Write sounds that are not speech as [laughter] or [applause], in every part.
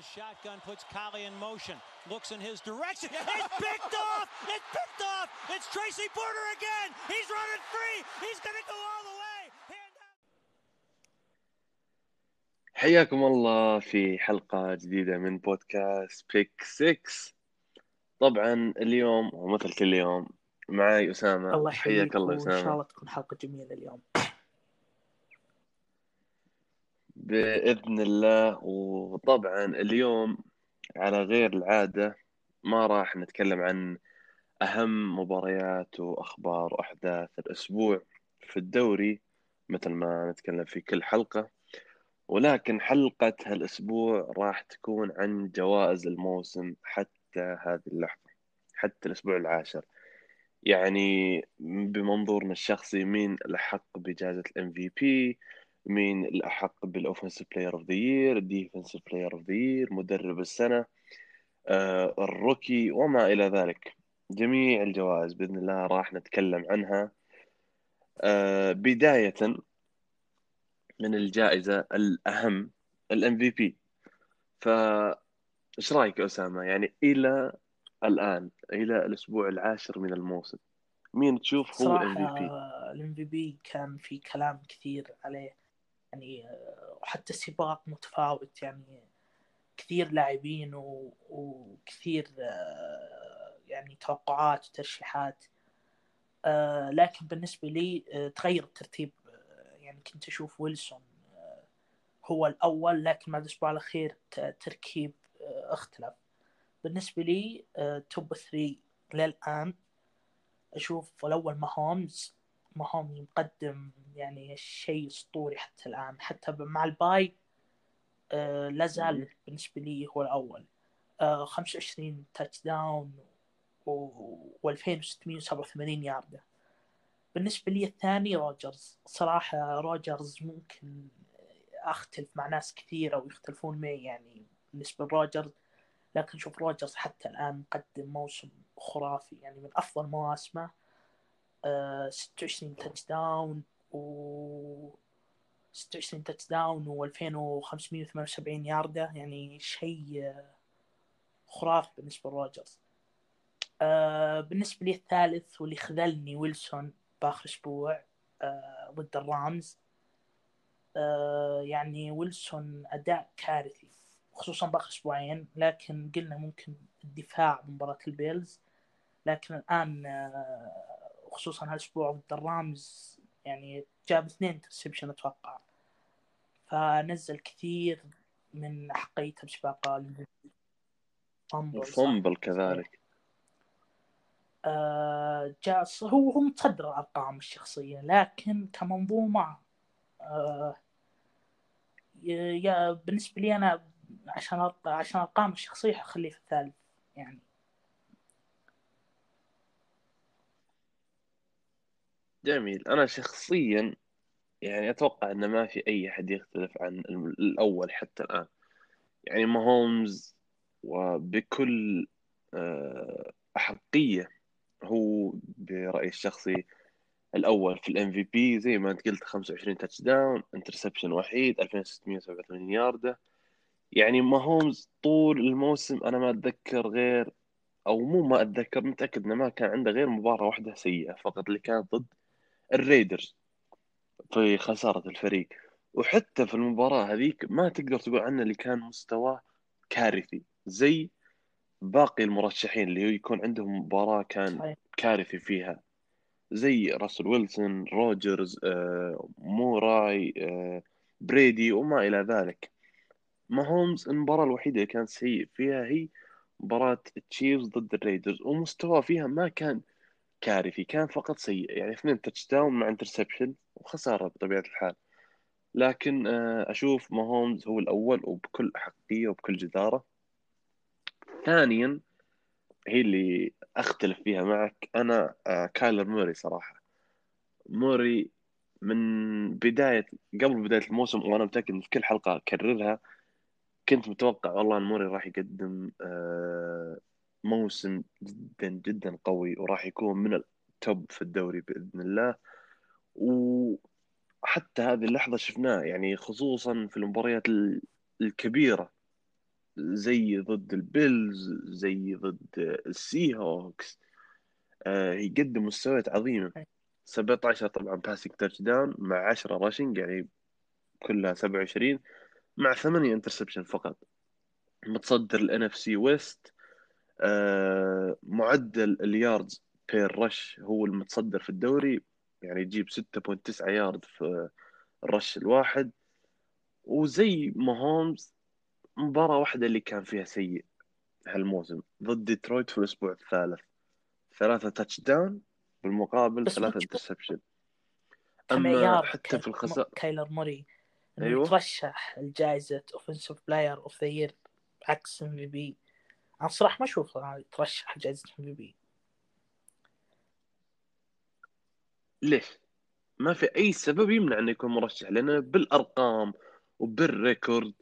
the shotgun, puts Collie in motion, looks in his direction. It's picked off! It's picked off! It's Tracy Porter again! He's running free! He's going to go all the way! حياكم الله في حلقة جديدة من بودكاست بيك 6 طبعا اليوم ومثل كل يوم معي أسامة الله حياك يحييك الله وان شاء أسامة الله تكون حلقه جميله اليوم بإذن الله. وطبعا اليوم على غير العادة ما راح نتكلم عن أهم مباريات وأخبار وأحداث الأسبوع في الدوري مثل ما نتكلم في كل حلقة. ولكن حلقة هالأسبوع راح تكون عن جوائز الموسم حتى هذه اللحظة حتى الأسبوع العاشر. يعني بمنظورنا الشخصي مين الأحق بجائزة الام في بي مين الأحق بال offensive player of the year defensive player of the year مدرب السنة آه، ال rookie وما إلى ذلك. جميع الجوائز بإذن الله راح نتكلم عنها. آه، بداية من الجائزة الأهم ال MVP فايش رأيك يا أسامة؟ يعني إلى الآن إلى الأسبوع العاشر من الموسم مين تشوف هو MVP صراحة ال MVP كان في كلام كثير عليه. يعني وحتى سباق متفاوت يعني كثير لاعبين و- وكثير يعني توقعات وترشيحات. لكن بالنسبة لي تغير الترتيب. يعني كنت أشوف ويلسون هو الأول لكن بعد الأسبوع الأخير ت- ترتيب اختلف. بالنسبة لي top 3 للآن أشوف الأول ماهومز ماهومز مقدم يعني شيء أسطوري حتى الآن حتى مع ال bye آه، لا زال بالنسبة لي هو الأول. آه، 25 touchdown و2687 ياردة. بالنسبة لي الثاني روجرز. صراحة روجرز ممكن أختلف مع ناس كثيرة ويختلفون معي يعني بالنسبة لروجرز لكن شوف روجرز حتى الآن مقدم موسم خرافي يعني من أفضل مواسمه. 26 touchdown و 26 touchdown و2578 ياردة يعني شيء آه، خرافي بالنسبة لروجرز آه بالنسبة لي الثالث واللي خذلني ويلسون بآخر أسبوع آه ضد الرامز. يعني ويلسون أداء كارثي خصوصا بآخر أسبوعين لكن قلنا ممكن الدفاع بمباراة البيلز. لكن الآن آه خصوصا هالأسبوع ضد الرامز يعني جاب اثنين interception أتوقع. فنزل كثير من أحقيته بسباق ال- fumble صح؟ fumble كذلك. آه، جاء هو هو متصدر الأرقام الشخصية لكن كمنظومة آه، يا بالنسبة لي أنا عشان عشان ارقام الشخصية حخليه في الثالث يعني. جميل. أنا شخصيا يعني أتوقع أن ما في أي أحد يختلف عن الأول حتى الآن. يعني ماهومز وبكل آه، أحقية هو برأيي الشخصي الأول في ال MVP زي ما أنت قلت 25 touchdown interception وحيد 2687 ياردة يعني ماهومز طول الموسم أنا ما أتذكر غير أو مو ما أتذكر متأكد إنه ما كان عنده غير مباراة واحدة سيئة فقط اللي كانت ضد الريدرز في خسارة الفريق. وحتى في المباراة هذيك ما تقدر تقول عنه اللي كان مستواه كارثي زي باقي المرشحين اللي هو يكون عندهم مباراة كان كارثي فيها. زي راسل ويلسون روجرز آه، موراي آه، بريدي وما إلى ذلك. ماهومز المباراة الوحيدة اللي كان سيء فيها هي مباراة تشيفز ضد الريدرز. ومستواه فيها ما كان كارثي كان فقط سيء. يعني اثنين touchdown مع interception وخسارة بطبيعة الحال. لكن آه، أشوف ماهومز هو الأول وبكل أحقية وبكل جدارة. ثانيا هي اللي أختلف فيها معك. أنا آه، كايلر موري صراحة. موري من بداية قبل بداية الموسم وأنا متأكد إن في كل حلقة أكررها كنت متوقع والله إن موري راح يقدم آه، موسم جدا جدا قوي وراح يكون من ال top في الدوري بإذن الله. وحتى هذه اللحظة شفناه يعني خصوصا في المباريات ال- الكبيرة زي ضد البيلز زي ضد السي هوكس آه يقدم مستويات عظيمة. 17 طبعا passing touchdown مع 10 rushing يعني كلها 27 مع 8 interception فقط. متصدر ال NFC West معدل ال yards per rush هو المتصدر في الدوري يعني يجيب 6.9 يارد في ال rush الواحد. وزي ماهومز مباراة واحدة اللي كان فيها سيء هالموسم ضد ديترويت في الأسبوع الثالث. ثلاثة touchdown بالمقابل ثلاثة interception أما حتى في الخسارة كايلر موري إنه أيوة. يترشح لجائزة offensive player of the year عكس MVP أنا صراحة ما أشوف يترشح لجائزة M ليش؟ ما في أي سبب يمنع أنه يكون مرشح لأنه بالأرقام وبال record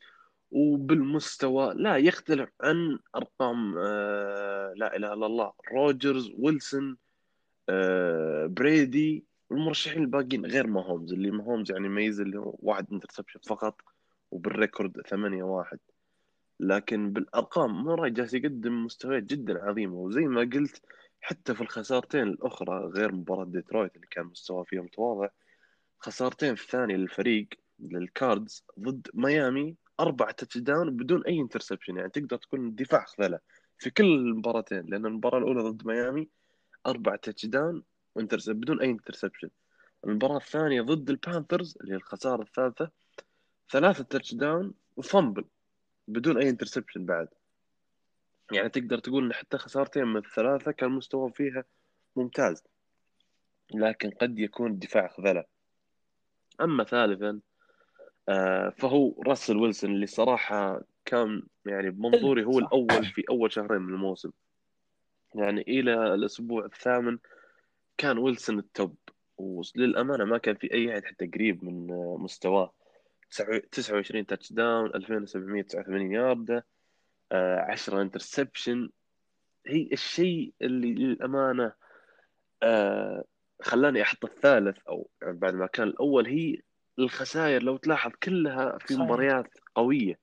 وبالمستوى لا يختلف عن أرقام آه لا إله إلا الله روجرز ويلسون آه بريدي والمرشحين الباقيين غير ماهومز اللي ماهومز يعني ميز اللي هو واحد interception فقط وبال record 8 واحد. لكن بالأرقام موراي جالس يقدم مستويات جدا عظيمة. وزي ما قلت حتى في الخسارتين الأخرى غير مباراة ديترويت اللي كان مستوى فيها متواضع خسارتين في الثانية للفريق للكاردز ضد ميامي أربع touchdown بدون أي interception يعني تقدر تكون دفاع خذله في كل المباراتين لأن المباراة الأولى ضد ميامي أربع touchdown بدون أي interception المباراة الثانية ضد البانثرز اللي هي الخسارة الثالثة ثلاثة touchdown و fumble بدون أي interception بعد. يعني تقدر تقول إن حتى خسارتين من الثلاثة كان مستوى فيها ممتاز. لكن قد يكون الدفاع خذله. أما ثالثا آه، فهو راسل ويلسون اللي صراحة كان يعني بمنظوري هو الأول في أول شهرين من الموسم. يعني إلى الأسبوع الثامن كان ويلسون ال top. وللامانه ما كان في أي احد حتى قريب من مستواه. 29 touchdown 2789 يارده 10 interception هي الشيء اللي للأمانة آه، خلاني أحط الثالث أو يعني بعد ما كان الأول هي الخسائر. لو تلاحظ كلها في صحيح. مباريات قوية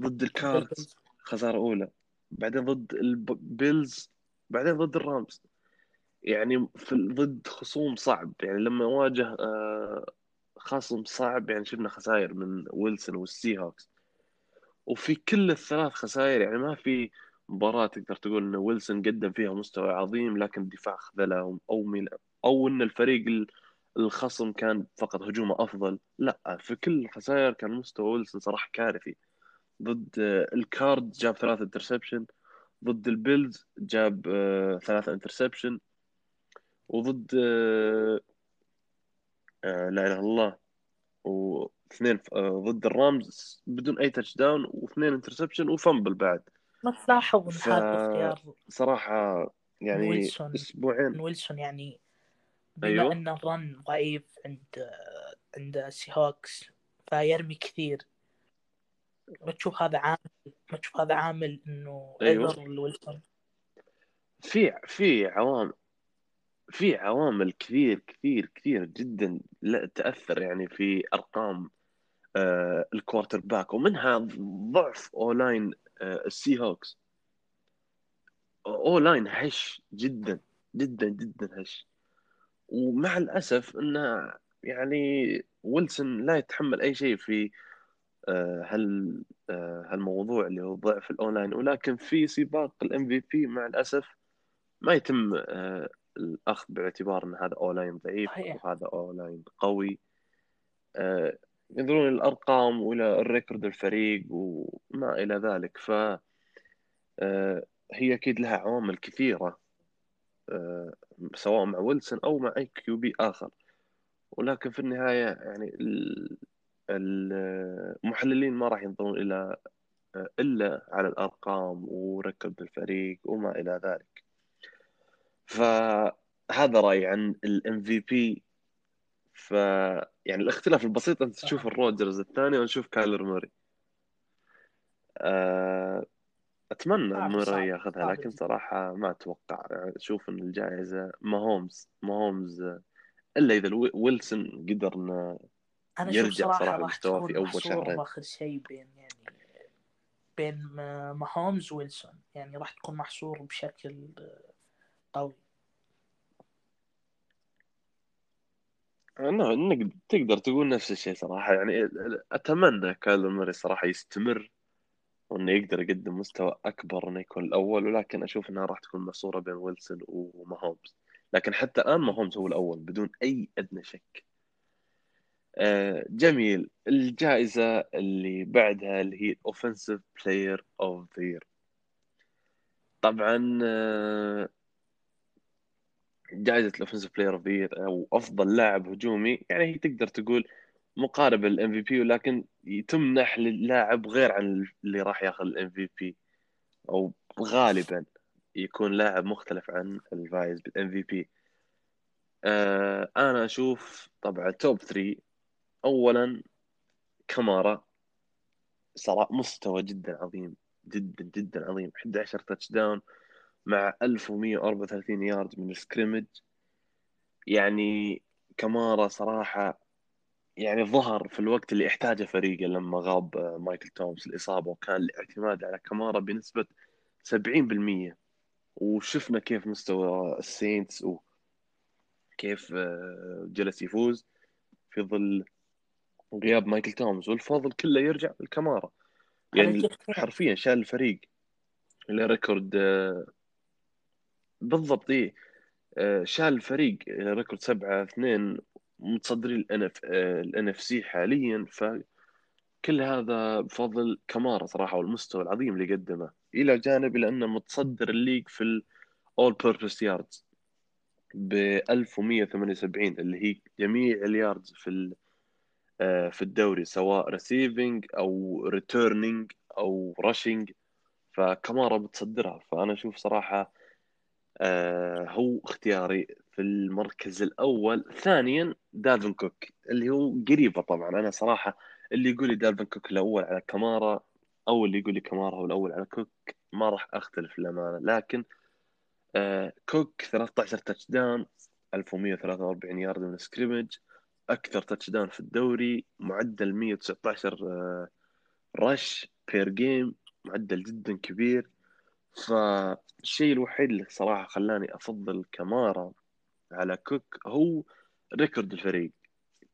ضد الكاردز خسارة أولى بعدين ضد البيلز بعدين ضد الرامز. يعني في ضد خصوم صعب. يعني لما واجه آه، خصم صعب يعني شفنا خسائر من ويلسون والسي هوكس وفي كل الثلاث خسائر يعني ما في مباراة تقدر تقول إن ويلسون قدم فيها مستوى عظيم لكن الدفاع خذله أو ميل أو إن الفريق الخصم كان فقط هجومه أفضل. لا في كل الخسائر كان مستوى ويلسون صراحة كارثي. ضد الكارد جاب ثلاثة interception ضد البيلز جاب آه، ثلاثة interception وضد آه، آه، لا إله إلا الله. واثنين ضد الرامز بدون أي touchdown واثنين interception و fumble بعد. ما تلاحظ ف... هذا اختيار صراحة يعني ويلسون. أسبوعين. ويلسون يعني بما أيوه. ان ال run ضعيف عند عند سي هوكس فيرمي كثير. ما تشوف هذا عامل ما تشوف هذا عامل إنه أيوه. ايضر لويلسون. في في عوامل. في عوامل كثير كثير كثير جدا لا تأثر يعني في أرقام آه ال quarterback ومنها ضعف O-line آه السي هوكس O-line هش جدا جدا جدا هش. ومع الأسف انه يعني ويلسون لا يتحمل أي شيء في آه، هال آه، هالموضوع اللي هو ضعف ال O-line ولكن في سباق ال MVP مع الأسف ما يتم آه، الأخذ باعتبار إن هذا O-line ضعيف وهذا O-line قوي. ينظرون الأرقام وإلى ال record الفريق وما إلى ذلك. ف هي أكيد لها عوامل كثيرة سواء مع ويلسون أو مع أي QB آخر. ولكن في النهاية يعني المحللين ما راح ينظرون إلى إلا على الأرقام و record الفريق وما إلى ذلك. فهذا رأيي عن ال MVP ف يعني الاختلاف البسيط أنت تشوف الروجرز الثاني ونشوف كايلر موراي. أه... أتمنى موراي ياخذها لكن صراحة ما أتوقع. أشوف إن الجائزة ماهومز ماهومز إلا إذا ويلسون قدر إنه يرجع صراحة صراحة لمستواه في أول شهرين. اخر شيء بين يعني بين ماهومز ويلسون. يعني راح تكون محصور بشكل قوي. إنك تقدر تقول نفس الشيء صراحة. يعني أتمنى كايلر موري صراحة يستمر وإنه يقدر يقدم مستوى أكبر إنه يكون الأول ولكن أشوف إنها راح تكون محصوره بين ويلسون وماهومز. لكن حتى الآن ماهومز هو الأول بدون أي أدنى شك. آه، جميل. الجائزة اللي بعدها اللي هي Player of the Year. طبعا آه، جائزة ال offensive player of أو أفضل لاعب هجومي يعني هي تقدر تقول مقاربة لل MVP ولكن تمنح للاعب غير عن اللي راح ياخذ ال MVP أو غالبا يكون لاعب مختلف عن الفايز بال MVP أنا أشوف طبعا top 3 اولا كمارا صراحة مستوى جدا عظيم جدا جدا عظيم. 11 touchdown مع 1134 يارد من ال scrimmage يعني كمارا صراحة يعني ظهر في الوقت اللي احتاجه فريقه لما غاب مايكل توماس الإصابة وكان الاعتماد على كمارا بنسبة 70% وشفنا كيف مستوى السينتس وكيف آه، جلس يفوز في ظل غياب مايكل توماس والفضل كله يرجع للكمارا يعني حرفيا شال الفريق إلى record آه، بالضبط إيه. آه، شال الفريق إلى record 7 2 متصدرين ال NFC حاليا. فكل هذا بفضل كمارا صراحة والمستوى العظيم اللي قدمه إلى جانب إلى انه متصدر ال league في ال all-purpose yards ب 1178 اللي هي جميع ال yards في آه، في الدوري سواء receiving أو returning أو rushing فكمارا بتصدرها. فأنا أشوف صراحة آه، هو اختياري في المركز الأول. ثانيا دالفن كوك اللي هو قريبة طبعا. أنا صراحة اللي يقول لي دالفن كوك الأول على كمارا أو اللي يقول لي كمارا هو الأول على كوك ما راح أختلف للأمانة. لكن آه، كوك 13 touchdown 1143 يارد من scrimmage أكثر touchdown في الدوري معدل 119 rush per game معدل جدا كبير. فالشيء الوحيد اللي صراحة خلاني أفضل كمارا على كوك هو record الفريق.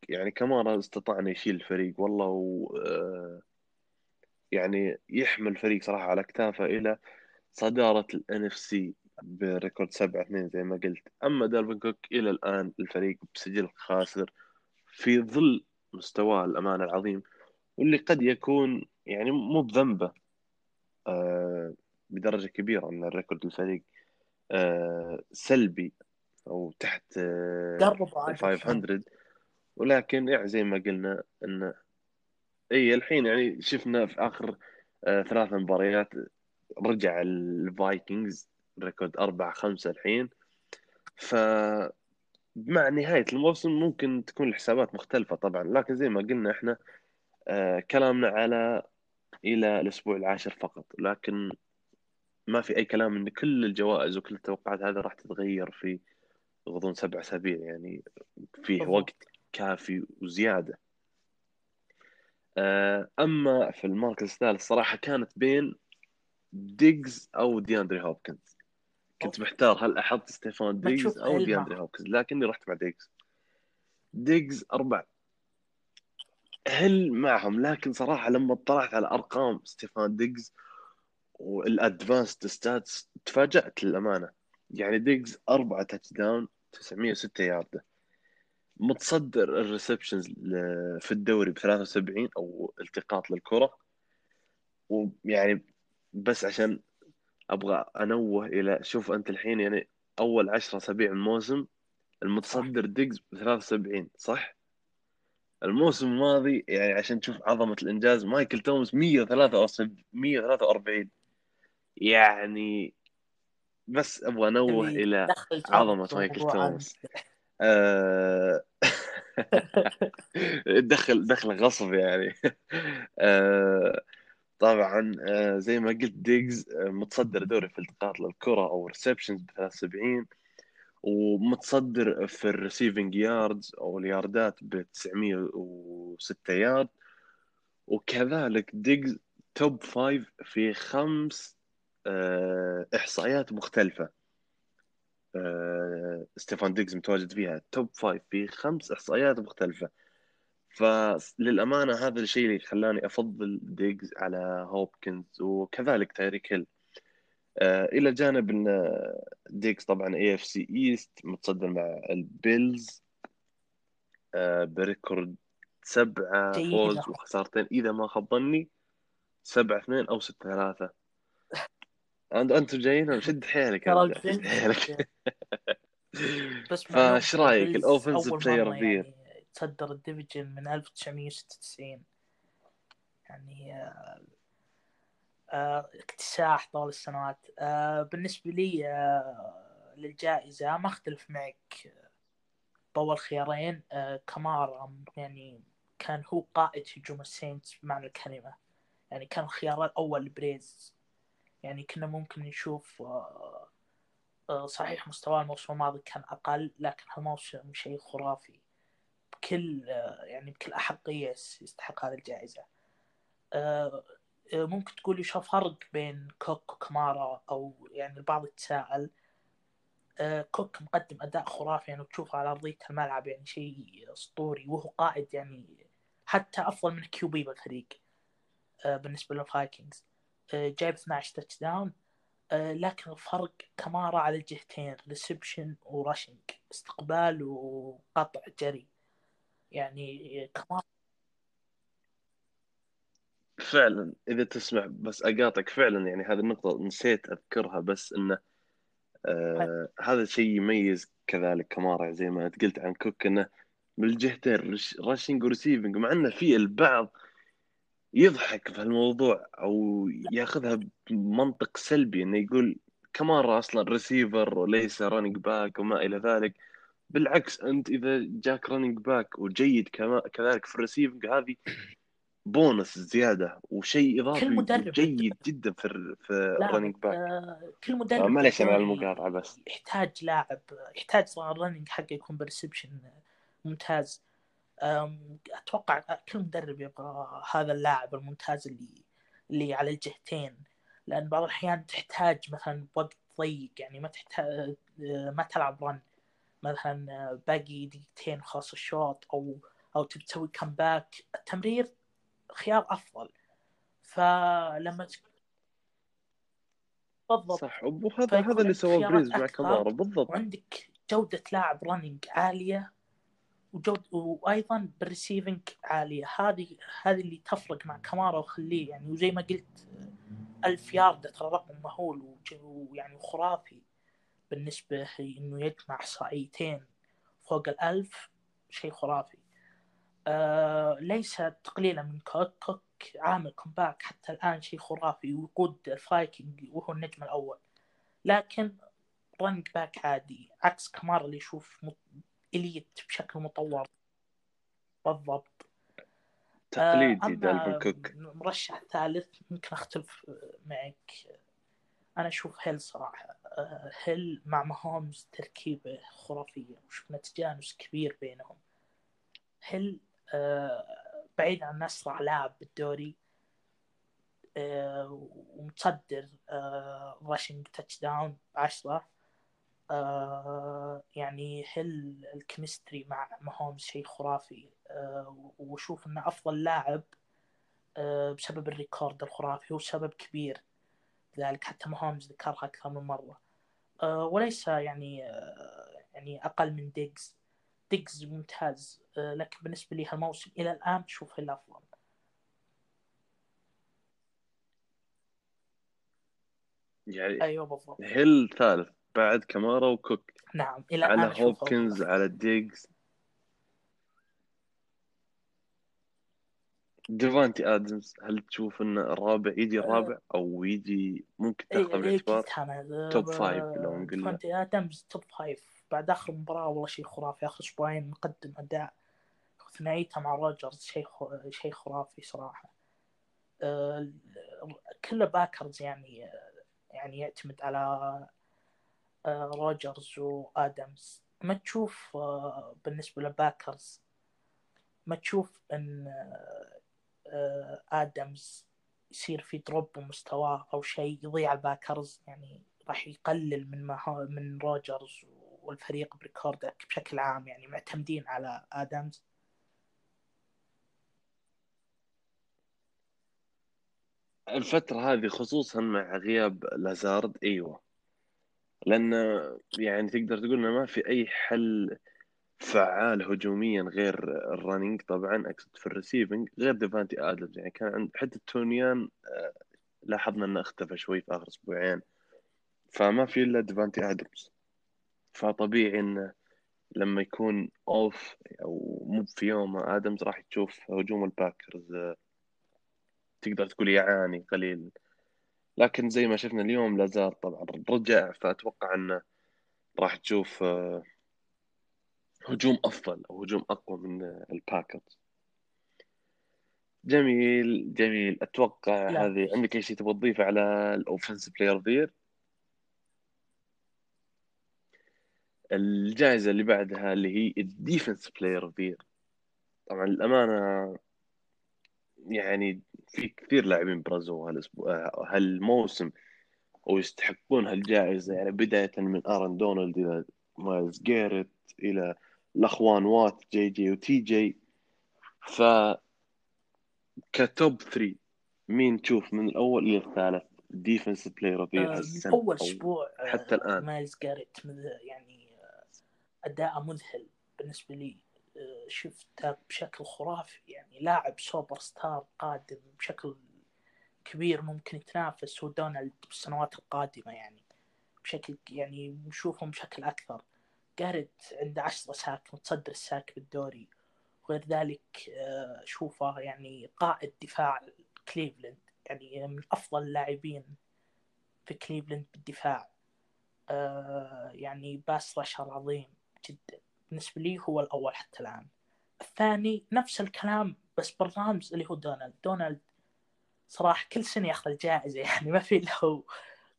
يعني كمارا استطاع انه يشيل الفريق والله و آه، يعني يحمل الفريق صراحة على اكتافه إلى صدارة ال NFC ب record 7 2 زي ما قلت. أما دالفين كوك إلى الآن الفريق بسجل خاسر في ظل مستواه الأمانة العظيم واللي قد يكون يعني مو بذنبه. آه بدرجة كبيرة أن ال record الفريق. آه سلبي أو تحت آه 500 ولكن يعني زي ما قلنا أن اي الحين يعني شفنا في آخر آه ثلاث مباريات رجع الفايكنجز record أربعة خمسة الحين. ف مع نهاية الموسم ممكن تكون الحسابات مختلفة طبعا. لكن زي ما قلنا إحنا آه كلامنا على إلى الأسبوع العاشر فقط. لكن ما في أي كلام إن كل الجوائز وكل التوقعات هذه راح تتغير في غضون سبع أسابيع يعني فيه وقت كافي وزيادة. آه أما في المركز الثالث صراحة كانت بين ديجز أو دياندري هوبكنز. كنت محتار هل أحط ستيفان ديجز أو دياندري هوبكنز لكني رحت مع ديجز. ديجز أربع هل معهم؟ لكن صراحة لما اطلعت على أرقام ستيفان ديجز وال advanced stats تفاجأت للأمانة. يعني ديجز أربعة touchdown 906 يارده متصدر ال receptions في الدوري ب 73 أو التقاط للكرة. ويعني بس عشان أبغى أنوه إلى شوف أنت الحين يعني أول 10 أسابيع من الموسم المتصدر ديجز ب 73 صح؟ الموسم الماضي يعني عشان تشوف عظمة الإنجاز مايكل توماس 143 يعني بس أبغى أنوه إلى عظمة مايكل توماس آه... [laughs] دخل دخل غصب يعني. آه... طبعا آه، زي ما قلت ديجز متصدر دوري في التقاط للكرة أو receptions ب 73 ومتصدر في ال receiving yards أو الياردات ب 906 يارد وكذلك ديجز top five في خمس إحصائيات مختلفة. آه، ستيفان ديجز متواجد فيها top five في خمس إحصائيات مختلفة. فللأمانة هذا الشيء اللي خلاني أفضل ديجز على هوبكنز وكذلك تايريك هيل. آه، إلى جانب إن ديجز طبعا AFC East متصدر مع البيلز. آه، بريكورد سبعة جيد فوز. وخسارتين إذا ما خاب ظني سبعة اثنين أو ستة ثلاثة. أنتم جايين شد حيلك شد حيلك. [laughs] بس فايش رأيك؟ أول بلاير اوف يعني تصدر الديفيجن من 1996 يعني آه، آه، اكتساح طول السنوات. آه، بالنسبة لي للجائزة ما أختلف معك. طول خيارين. كمارا يعني كان هو قائد هجوم السينتس بمعنى الكلمة. يعني كان الخيار الأول بريز. يعني كنا ممكن نشوف آه، آه، صحيح مستواه الموسم الماضي كان أقل لكن هالموسم شيء خرافي بكل آه، يعني بكل أحقية يستحق هذه الجائزة. ممكن تقول شو فرق بين كوك وكمارا؟ أو يعني البعض يتساءل. كوك مقدم أداء خرافي يعني وتشوفه على أرضية الملعب يعني شيء أسطوري وهو قائد يعني حتى أفضل من QB بالفريق بالنسبة للفايكنجز. جايب 12 touchdown آه، لكن الفرق كمارا على الجهتين reception و rushing استقبال وقطع جري. يعني كمارا فعلا إذا تسمح بس أقاطعك فعلا يعني هذه النقطة نسيت أذكرها بس إنه آه هذا الشيء يميز كذلك كمارا زي ما أنت قلت عن كوك إنه من الجهتين rush- rushing و receiving مع إنه في البعض يضحك في الموضوع أو ياخذها بمنطق سلبي إنه يقول كمارا أصلا ريسيفر وليس running back وما إلى ذلك. بالعكس أنت إذا جاك running back وجيد كما كذلك في ال receiving هذه بونس زيادة وشيء كل اضافي مدرب جيد جدا في ال- في ال running back آه، كل مدرب معليش أنا على بالدوري المقاطعة بس. يحتاج لاعب يحتاج ال running حقه يكون ب reception ممتاز. أتوقع كل مدرب يبغى هذا اللاعب الممتاز اللي اللي على الجهتين. لأن بعض الأحيان تحتاج مثلا وقت ضيق يعني ما تحتاج ما تلعب run مثلا باقي دقيقتين خلاص الشوط أو أو تبي تسوي comeback التمرير خيار أفضل. فلما بالضبط. صح وهذا هذا اللي سواه بريز مع كمارا بالضبط. وعندك جودة لاعب running عالية. وجود وأيضا بال receiving عالية. هذه هذه اللي تفرق مع كمارا وخليه. يعني وزي ما قلت ألف ياردة ترى رقم مهول ويعني خرافي بالنسبة إنه يجمع احصائيتين فوق الألف. شيء خرافي. آه ليس تقليلا من كوك كوك عامل comeback حتى الآن شيء خرافي. ويقود الفايكنج وهو النجم الأول. لكن running back عادي. عكس كمارا اللي يشوف مط... elite بشكل مطور. بالضبط. تقليدي أما دالفين كوك. مرشح ثالث ممكن أختلف معك. أنا أشوف هيل صراحة. آه، هيل مع ماهومز تركيبة خرافية وشفنا تجانس كبير بينهم. هيل آه، بعيد عن أسرع لاعب بالدوري آه، ومتصدر rushing touchdown عشرة. آه، يعني هل ال chemistry مع ماهومز شيء خرافي؟ آه، واشوف إنه أفضل لاعب آه، بسبب ال record الخرافي هو سبب كبير لذلك حتى ماهومز ذكرها أكثر من مرة. آه، وليس يعني يعني أقل من ديجز. ديجز ممتاز. لكن بالنسبة لي هالموسم إلى الآن أشوف هيل افضل يعني أيوه بالضبط. هيل ثالث. بعد كمارا وكوك. نعم إلى على الان اشوفه هوبكنز. على ديجز. ديفانتي آدمز هل تشوف انه الرابع يجي الرابع أو يجي ممكن إيه تاخذه إيه بالاعتبار قلت أنا top five لو نقول له. ديفانتي آدمز top five. بعد آخر مباراة والله شيء خرافي. آخر أسبوعين مقدم أداء ثنائيته مع روجرز شيء شيء خرافي صراحة. آه، كل باكرز يعني يعني يعتمد على آه، روجرز وآدمز. ما تشوف آه، بالنسبة للباكرز ما تشوف إن آه، آه، آدمز يصير في drop بمستواه أو شيء يضيع الباكرز؟ يعني راح يقلل من ما من روجرز والفريق بريكوردك بشكل عام يعني معتمدين على آدمز؟ الفترة هذه خصوصا مع غياب لازارد إيوه. لأن يعني تقدر تقول إنه ما في أي حل فعال هجوميا غير ال running طبعا أقصد في ال receiving غير ديفانتي ادمز يعني كان عند حتى التونيان آه، لاحظنا إنه اختفى شوي في آخر أسبوعين. فما في إلا ديفانتي ادمز فطبيعي انه لما يكون off أو مو في يومه آدمز راح تشوف هجوم الباكرز آه، تقدر تقول يعاني قليل. لكن زي ما شفنا اليوم لازال طبعا رجع فأتوقع انه راح تشوف آه، هجوم أفضل أو هجوم أقوى من الباكرز. جميل جميل. أتوقع لا. هذه عندك أي شيء تبغى تضيفه على ال offense player of the year الجائزة اللي بعدها اللي هي ال defense player of the year طبعا الأمانة يعني في كثير لاعبين برزوا هالأسبوع هالموسم ويستحقون هالجائزة. يعني بداية من آرن دونالد إلى مايلز جاريت إلى الأخوان وات جي جي وتي جي. ف ك top 3 مين تشوف من الأول إلى الثالث؟ defense player of آه، أول أسبوع آه، حتى الآن. مايلز جاريت يعني آه، أداءه مذهل بالنسبة لي. آه، شفته بشكل خرافي. يعني لاعب سوبر ستار قادم بشكل كبير ممكن يتنافس ودونالد بالسنوات القادمة. يعني بشكل يعني نشوفهم بشكل أكثر. جاريت عنده 10 sack متصدر ال sack بالدوري. وغير ذلك آه، شوفه يعني قائد دفاع كليفلاند. يعني من أفضل اللاعبين في كليفلاند بالدفاع. آه، يعني pass rusher عظيم جدا. بالنسبة لي هو الأول حتى الآن. الثاني نفس الكلام بس بالرامز اللي هو دونالد. دونالد صراحة كل سنة ياخذ الجائزة يعني ما في له.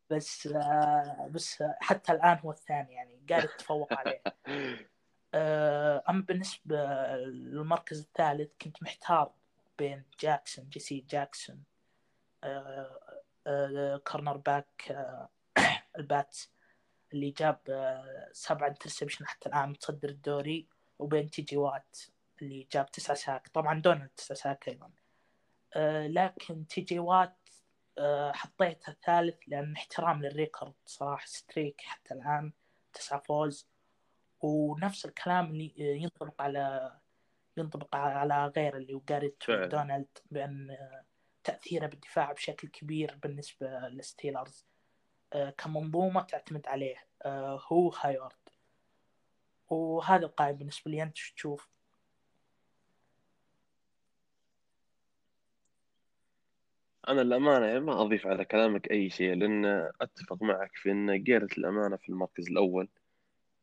بس آه، بس حتى الآن هو الثاني يعني قاعد يتفوق عليه. [laughs] آه، أما بالنسبة للمركز الثالث كنت محتار بين جاكسون جيسي جاكسون. آه، آه، cornerback آه، [coughs] الباتس اللي جاب آه، سبعة interception حتى الآن متصدر الدوري وبين تي جي وات اللي جاب تسعة sack. طبعا دونالد تسعة sack أيضا. آه، لكن تي جي وات آه، حطيته ثالث لأن احترام لل record صراحة streak حتى الآن تسعة فوز. ونفس الكلام اللي ينطبق على ينطبق على غير اللي فعلا. دونالد بأن تأثيره بالدفاع بشكل كبير بالنسبة للستيلرز كمنظومة تعتمد عليه. آه، هو هايورد وهذا القائم بالنسبة لي. أنت شو تشوف؟ أنا الأمانة يعني ما أضيف على كلامك أي شيء لأن أتفق معك في إن جيرت الأمانة في المركز الأول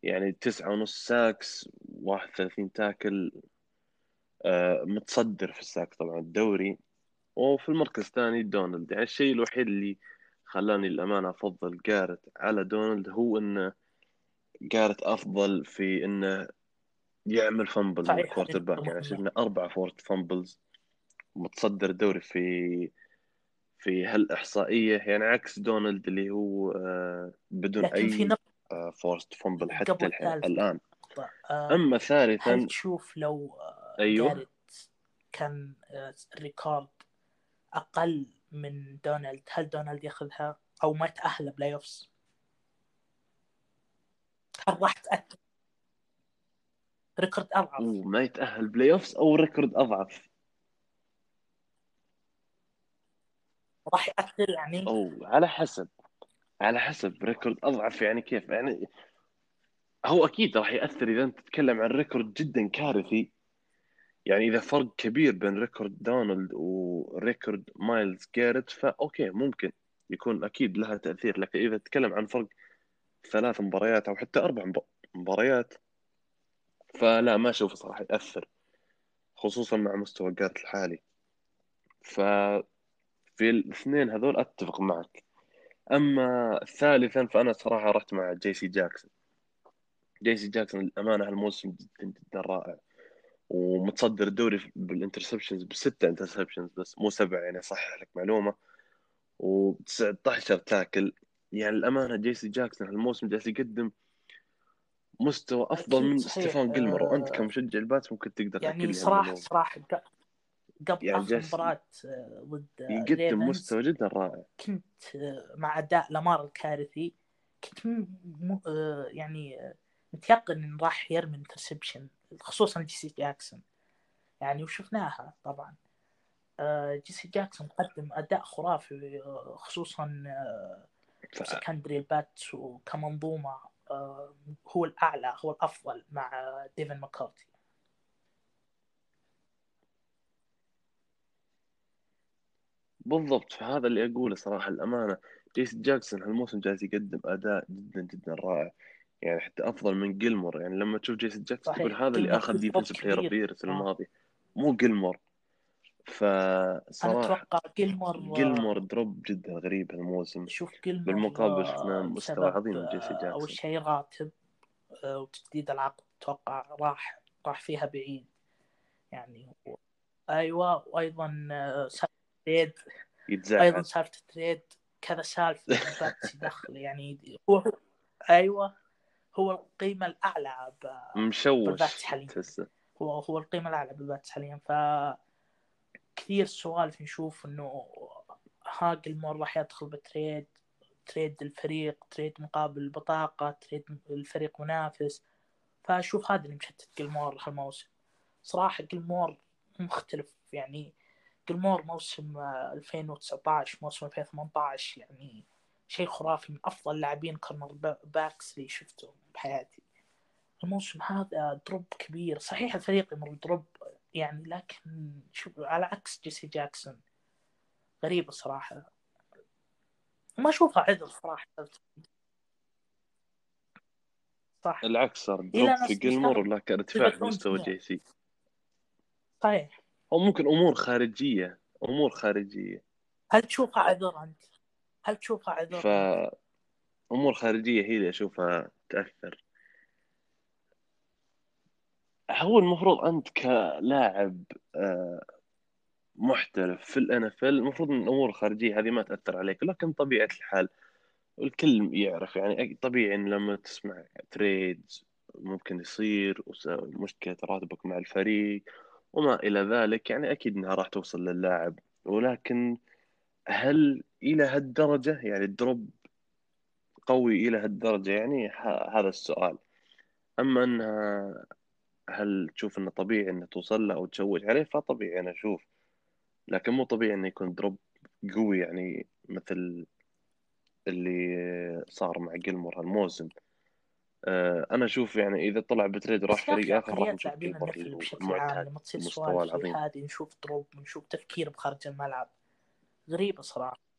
يعني تسعة ونص ساكس 31 تاكل آه، متصدر في الساك طبعا الدوري. وفي المركز الثاني دونالد. يعني الشيء الوحيد اللي خلاني الأمانة أفضل جارت على دونالد هو إنه جاريت أفضل في إنه يعمل fumble من ال quarterback يعني شفنا أربع forced fumbles متصدر الدوري في في هالإحصائية يعني عكس دونالد اللي هو آه، بدون في أي نقطة forced fumble حتى الحين. الآن آه، أما هل ثالثا تشوف لو آه، أيوه. كان ال record أقل من دونالد. هل دونالد ياخذها أو ما يتأهل بلاي أوفس هل راح تأثر record أضعف. وما يتأهل playoffs أو record أضعف. راح يأثر يعني؟ أو على حسب. على حسب record أضعف يعني كيف؟ يعني هو أكيد راح يأثر إذا أنت تتكلم عن record جدا كارثي. يعني إذا فرق كبير بين record دونالد و record مايلز جاريت ف okay ممكن يكون أكيد لها تأثير. لكن إذا تتكلم عن فرق ثلاث مباريات أو حتى أربع مب- مباريات فلا ما أشوف صراحة يأثر خصوصا مع مستوى جاريت الحالي. ففي الاثنين هذول أتفق معك. أما ثالثا فأنا صراحة رحت مع جي سي جاكسون. جي سي جاكسون الأمانة هالموسم جدا جدا رائع. ومتصدر الدوري بال interceptions بستة interceptions بس مو سبعة يعني اصحح لك معلومة. و19 tackle. يعني الأمانة جي سي جاكسون هالموسم جالس يقدم مستوى أفضل من. ستيفون جيلمور. وأنت آه، كمشجع الباتس ممكن تقدر يعني صراحة. صراحة قبل يعني آخر جالس مباراة آه، ضد آه، يقدم مستوى جدا رائع. كنت مع أداء لامار الكارثي. كنت م... م... يعني متيقن انه راح يرمي interception. خصوصا جي سي جاكسون. يعني وشفناها طبعا. آه، جي سي جاكسون قدم أداء خرافي آه، خصوصا آه،. secondary الباتس وكمنظومة هو الأعلى هو الأفضل مع ديفن ماكورتي. بالضبط. فهذا اللي أقوله صراحة الأمانة جي سي جاكسون هالموسم جالس يقدم أداء جدا جدا رائع. يعني حتى أفضل من جيلمور يعني لما تشوف جي سي جاكسون صحيح. تقول هذا اللي آخذ defense player. of the آه. الماضية مو جيلمور أنا فصراحة أتوقع جيلمور آه، جيلمور drop جدا غريب هالموسم شوف جيلمور بالمقابل آه، شفنا مستوى عظيم من جي سي آه، جاكسون. اول شيء راتب آه، وتجديد العقد أتوقع راح راح فيها بعيد يعني أيوه وأيضا آه، سالفة trade أيضا يتزعل سالفة trade كذا سالفة [laughs] يدخل يعني هو أيوه هو القيمة الأعلى مشوش حاليا. تحسه هو هو القيمة الأعلى بالباتس حاليا. ف كثير سوالف نشوف إنه ها جيلمور راح يدخل ب trade trade لفريق trade مقابل بطاقة trade لفريق منافس. فأشوف هذا اللي مشتت جيلمور هالموسم صراحة جيلمور مختلف. يعني جيلمور موسم آه، 2019 موسم 2018 يعني شيء خرافي من أفضل لاعبين corner ba- backs اللي شفتهم بحياتي. الموسم هذا drop كبير. صحيح الفريق يمر ب drop يعني لكن شوف على عكس جي سي جاكسون. غريبة صراحة ما اشوفها عذر صراحة. صح. العكس صار drop في جيلمور. ولكن ارتفاع في مستوى جميع. جي سي صحيح. أو ممكن أمور خارجية أمور خارجية. هل تشوفها عذر أنت؟ هل تشوفها عذر؟ ف أمور خارجية هي اللي أشوفها تأثر هو المفروض أنت كلاعب آه، محترف في الان اف المفروض إن الأمور الخارجية هذه ما تأثر عليك لكن طبيعة الحال الكل يعرف يعني طبيعي إن لما تسمع تريد ممكن يصير مشكلة راتبك مع الفريق وما إلى ذلك يعني أكيد إنها راح توصل للاعب ولكن هل إلى هالدرجة يعني ال drop قوي إلى هالدرجة يعني هذا السؤال. أما أنها هل تشوف إنه طبيعي إنه توصل له أو تشوش عليه؟ فطبيعي أنا أشوف. لكن مو طبيعي إنه يكون drop قوي يعني مثل اللي صار مع جيلمور هالموسم. آه، أنا أشوف يعني إذا طلع ب trade يا فريق آخر راح نشوف جيلمور المعتاد لما تصير سوالف هذه نشوف drop نشوف تفكير بخارج الملعب. غريبة صراحة.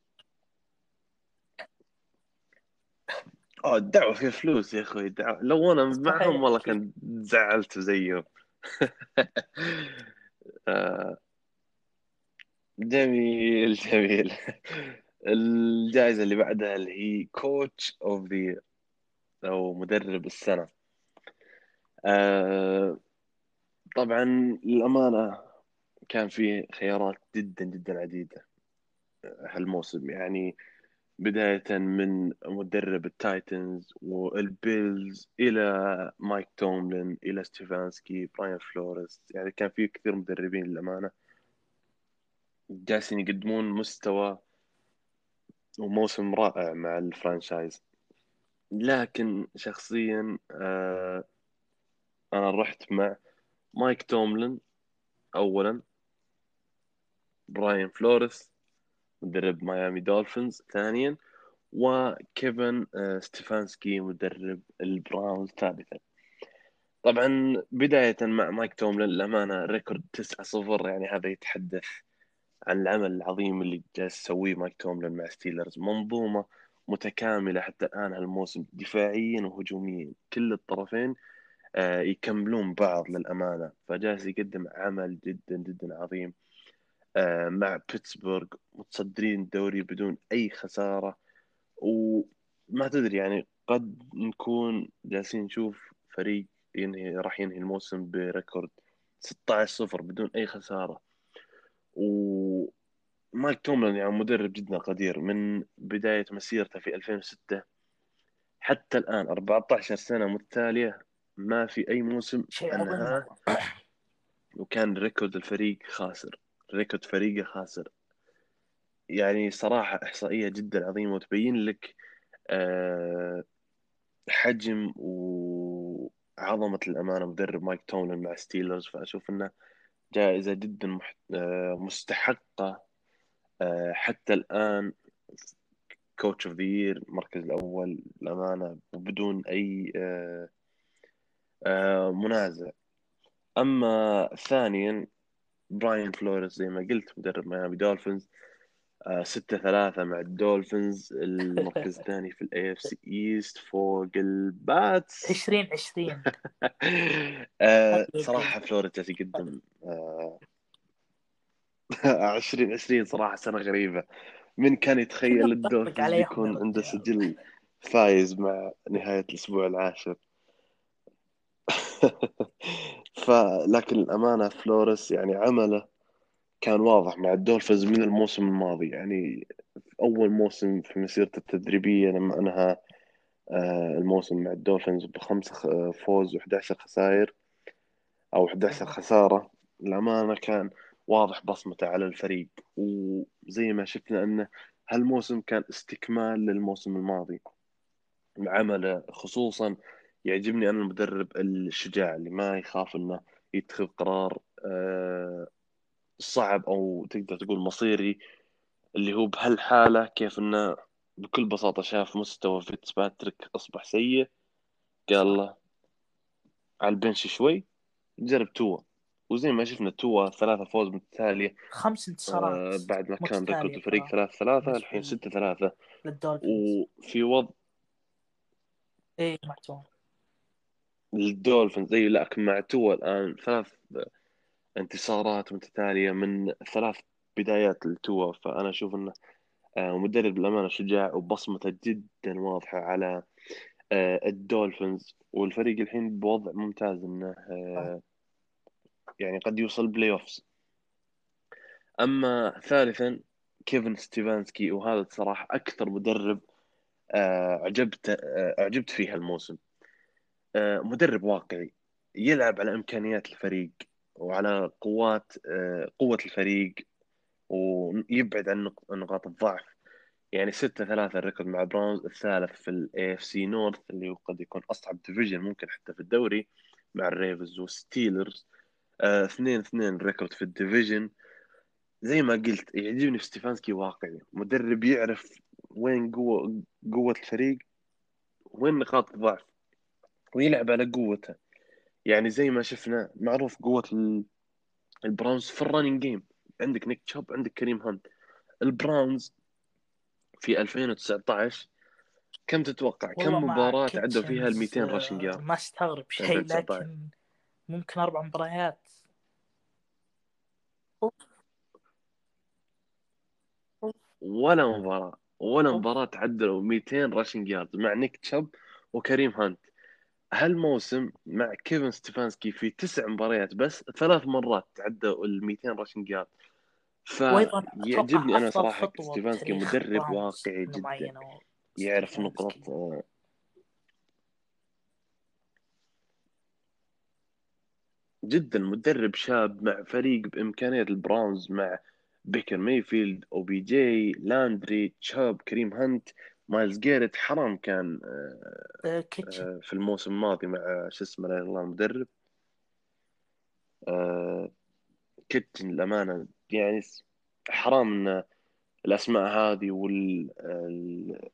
آه الدعوه فيها فلوس يا أخوي الدعوة. لو أنا. معهم والله كنت زعلت زيهم [laughs] آه، جميل جميل الجائزة اللي بعدها اللي هي coach of the أو مدرب السنة آه، طبعا للأمانة كان في خيارات جدا جدا عديدة هالموسم يعني بداية من مدرب التايتنز والبيلز إلى مايك توملين إلى ستيفانسكي براين فلوريس. يعني كان في كثير مدربين للأمانة جالسين يقدمون مستوى وموسم رائع مع ال franchise. لكن شخصيا آه أنا رحت مع مايك توملين أولا براين فلوريس. مدرب ميامي دولفينز ثانيا وكيفن آه، ستيفانسكي مدرب البراونز ثالثا. طبعا بداية مع مايك توملين للأمانة record 9-0 يعني هذا يتحدث عن العمل العظيم اللي جالس يسويه مايك توملين مع ستيلرز. منظومة متكاملة حتى الآن هالموسم دفاعيا وهجوميا كل الطرفين آه، يكملون بعض للأمانة. فجالس يقدم عمل جدا جدا عظيم. مع بيتسبورغ متصدرين الدوري بدون أي خسارة. وما تدري يعني قد نكون جالسين نشوف فريق ينهي راح ينهي الموسم ب record 16 صفر بدون أي خسارة. ومايك توملن يعني مدرب جدا قدير من بداية مسيرته في 2006 حتى الآن 14 سنة متتالية ما في أي موسم انهاه [coughs] وكان record الفريق خاسر. record فريقه خاسر. يعني صراحة إحصائية جدا عظيمة وتبين لك آه، حجم وعظمة الأمانة مدرب مايك توملين مع ستيلرز. فأشوف أنه جائزة جدا آه، مستحقة آه، حتى الآن coach of the year المركز الأول الأمانة وبدون أي منازع. أما ثانيا براين فلوريس زي ما قلت مدرب ميامي دولفينز. آه، ستة ثلاثة مع الدولفينز. المركز [laughs] الثاني في ال AFC East فوق الباتس. 20 20 [laughs] آه، صراحة فلوريس جالس يقدم آه، [laughs] 2020 صراحة سنة غريبة. من كان يتخيل الدولفينز بيكون عنده. سجل فايز مع نهاية الأسبوع العاشر. فلكن الأمانة فلوريس يعني عمله كان واضح مع الدولفينز من الموسم الماضي. يعني أول موسم في مسيرته التدريبية لما أنهى آه، الموسم مع الدولفينز بخمس خ- فوز و11 خسائر أو 11 خسارة. الأمانة كان واضح بصمته على الفريق. وزي ما شفنا أنه هالموسم كان استكمال للموسم الماضي. عمله خصوصا يعجبني أنا المدرب الشجاع اللي ما يخاف أنه يتخذ قرار آه، صعب أو تقدر تقول مصيري اللي هو بهالحالة كيف أنه بكل بساطة شاف مستوى فيتسباتريك أصبح سيء. قال له على ال bench شوي جرب توا وزي ما شفنا توا ثلاثة فوز متتالية خمس آه انتصارات بعد ما كان record الفريق ثلاثة ثلاثة الحين. ستة ثلاثة. للدولفينز. وفي وضع إيه معدوم الدولفينز زي لكن مع توا الآن ثلاث انتصارات متتالية من ثلاث بدايات لتوا فأنا أشوف أنه آه، مدرب بالأمانة شجاع وبصمته جدا واضحة على آه، الدولفينز. والفريق الحين بوضع ممتاز إنه آه، يعني قد يوصل playoffs أما ثالثا كيفن ستيفانسكي. وهذا صراحة أكثر مدرب آه، عجبت آه، عجبت فيه هالموسم. آه، مدرب واقعي يلعب على إمكانيات الفريق وعلى قوات آه، قوة الفريق ويبعد عن نق- نقاط الضعف. يعني ستة ثلاثة ال record مع براونز الثالث في ال AFC North اللي قد يكون أصعب division ممكن حتى في الدوري مع الريفنز والستيلرز. آه، اثنين اثنين ال record في ال division زي ما قلت يعجبني في ستيفانسكي واقعي. مدرب يعرف وين قوة قوة الفريق وين نقاط الضعف. ويلعب على قوته يعني زي ما شفنا معروف قوة ال- البراونز في ال running game عندك نيك تشاب عندك كريم هانت. البراونز في 2019 كم تتوقع؟ كم مباراة عدوا فيها الكيتشنز، 200 آه، rushing yard ما استغرب شيء 2019. لكن ممكن أربع مباريات. ولا مباراة. ولا أوف. مباراة تعدلوا 200 rushing yard مع نيك تشاب وكريم هانت. هالموسم مع كيفن ستيفانسكي في تسع مباريات بس ثلاث مرات تعدوا ال 200 rushing yard. فيعجبني أنا خطوة ستيفانسكي مدرب واقعي جدا. يعرف. نقاط آه، جدا مدرب شاب مع فريق بإمكانيات البراونز مع بيكر مايفيلد أو بي جي لاندري تشاب كريم هانت. مايلز جيرت حرام كان آه، آه، كيتشن. آه، في الموسم الماضي مع شو اسمه لا الله المدرب كيتن الامانه يعني حرام إن الأسماء هذه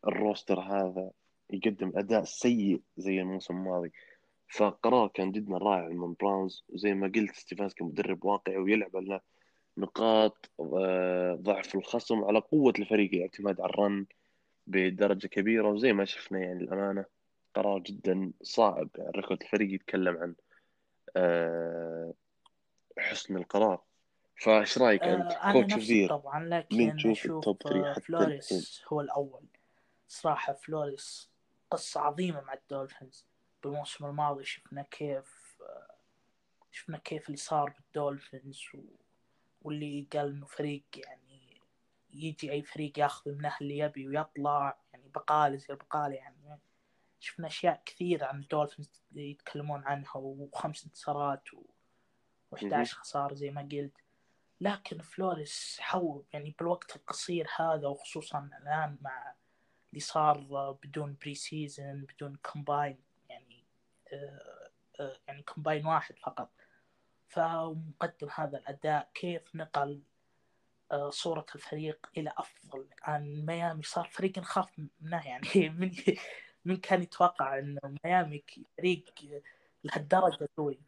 والروستر هذا يقدم أداء سيء زي الموسم الماضي. فقرار كان جدا رائع من براونز وزي ما قلت ستيفانسكي مدرب واقعي ويلعب على نقاط ضعف الخصم على قوة الفريق الاعتماد على ال run. بدرجة كبيرة وزي ما شفنا يعني الأمانة قرار جدا صعب يعني ركض الفريق يتكلم عن آه، حسن القرار. فإيش رأيك أنت آه، coach the year طبعا مين لكن تشوف أشوف ال top 3 آه، حتى فلوريس هو الأول. صراحة فلوريس قصة عظيمة مع الدولفينز. بالموسم الماضي شفنا كيف آه، شفنا كيف اللي صار بالدولفينز و... واللي قال إنه فريق يعني يجي أي فريق ياخذ منه اللي يبي ويطلع يعني بقالة زي البقالة يعني. شفنا أشياء كثيرة عن الدولفينز يتكلمون عنها وخمس انتصارات و... و11 خسارة زي ما قلت. لكن فلوريس حول يعني بالوقت القصير هذا وخصوصا الآن مع اللي صار بدون pre-season بدون combine يعني آه، آه، يعني كومباين واحد فقط. فمقدم هذا الأداء كيف نقل صورة الفريق إلى أفضل عن ميامي صار فريق نخاف منه يعني [laughs] من من كان يتوقع أن ميامي فريق لهالدرجة قوي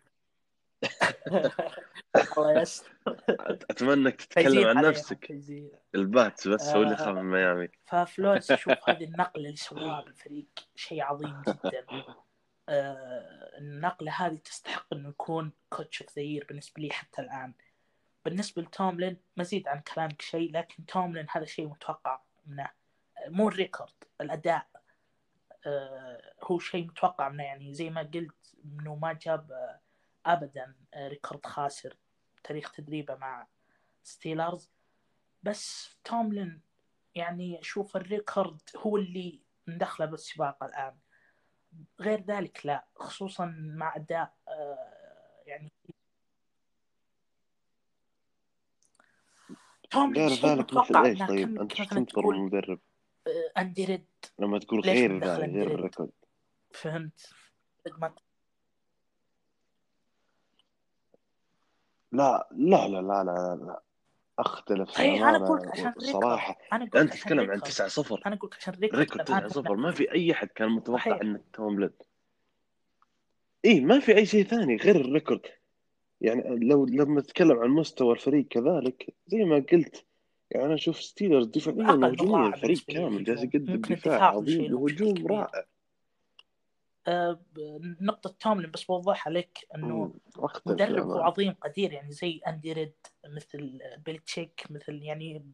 [laughs] الله يستر. أتمنى إنك تتكلم عن نفسك. البات بس هو اللي يخاف من ميامي. ففلوريس أشوف [laughs] هذه النقلة اللي سواها بالفريق شيء عظيم جدا. آه، النقلة هذه تستحق إنه يكون coach of the بالنسبة لي حتى الآن. بالنسبة لتوملين مزيد عن كلامك شيء لكن توملين هذا شيء متوقع منه. مو ال record الأداء آه، هو شيء متوقع منه. يعني زي ما قلت إنه ما جاب آه، ابدا record خاسر تاريخ تدريبه مع ستيلرز. بس توملين يعني أشوف ال record هو اللي مدخله بالسباق الآن. غير ذلك لا خصوصا مع أداء آه، يعني توملين غير ذلك مثل إيش طيب أنت شو تنتظر من المدرب؟ اندي ريد لما تقول غير ذلك غير ال record. فهمت. لا لا لا لا لا, لا. أختلف طيب أنا أقول عشان صراحة. أنا أنت تتكلم عن 9 0 أنا أقول عشان record. 9 0 ما في أي احد كان متوقع إن توملين اي ما في أي شيء ثاني غير ال record. يعني لو لما نتكلم عن مستوى الفريق كذلك زي ما قلت يعني أنا أشوف ستيلرز دفاعيا وهجوميا الفريق كامل جالس يقدم دفاع عظيم وهجوم رائع. آه، نقطة توملين بس بوضحها لك إنه مدرب عظيم قدير يعني زي أندي ريد مثل بيلتشيك مثل يعني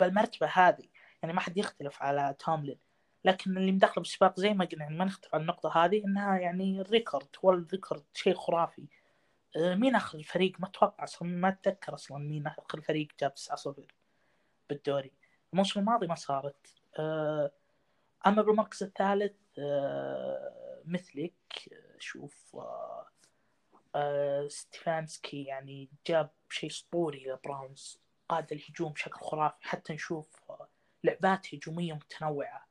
بالمرتبة هذه. يعني ما حد يختلف على توملين لكن اللي مدخله بالسباق زي ما قلنا يعني ما نختلف على النقطة هذه إنها يعني ال record هو ال record شيء خرافي. مين اخذ الفريق؟ ما أتوقع أصلا ما أتذكر أصلا مين اخذ الفريق جاب 9 0 بالدوري. الموسم الماضي ما صارت. آه، أما بالمركز الثالث مثلك شوف آه، آه، ستيفانسكي يعني جاب شيء أسطوري لبراونز قاد الهجوم بشكل خرافي. حتى نشوف آه، لعبات هجومية متنوعة.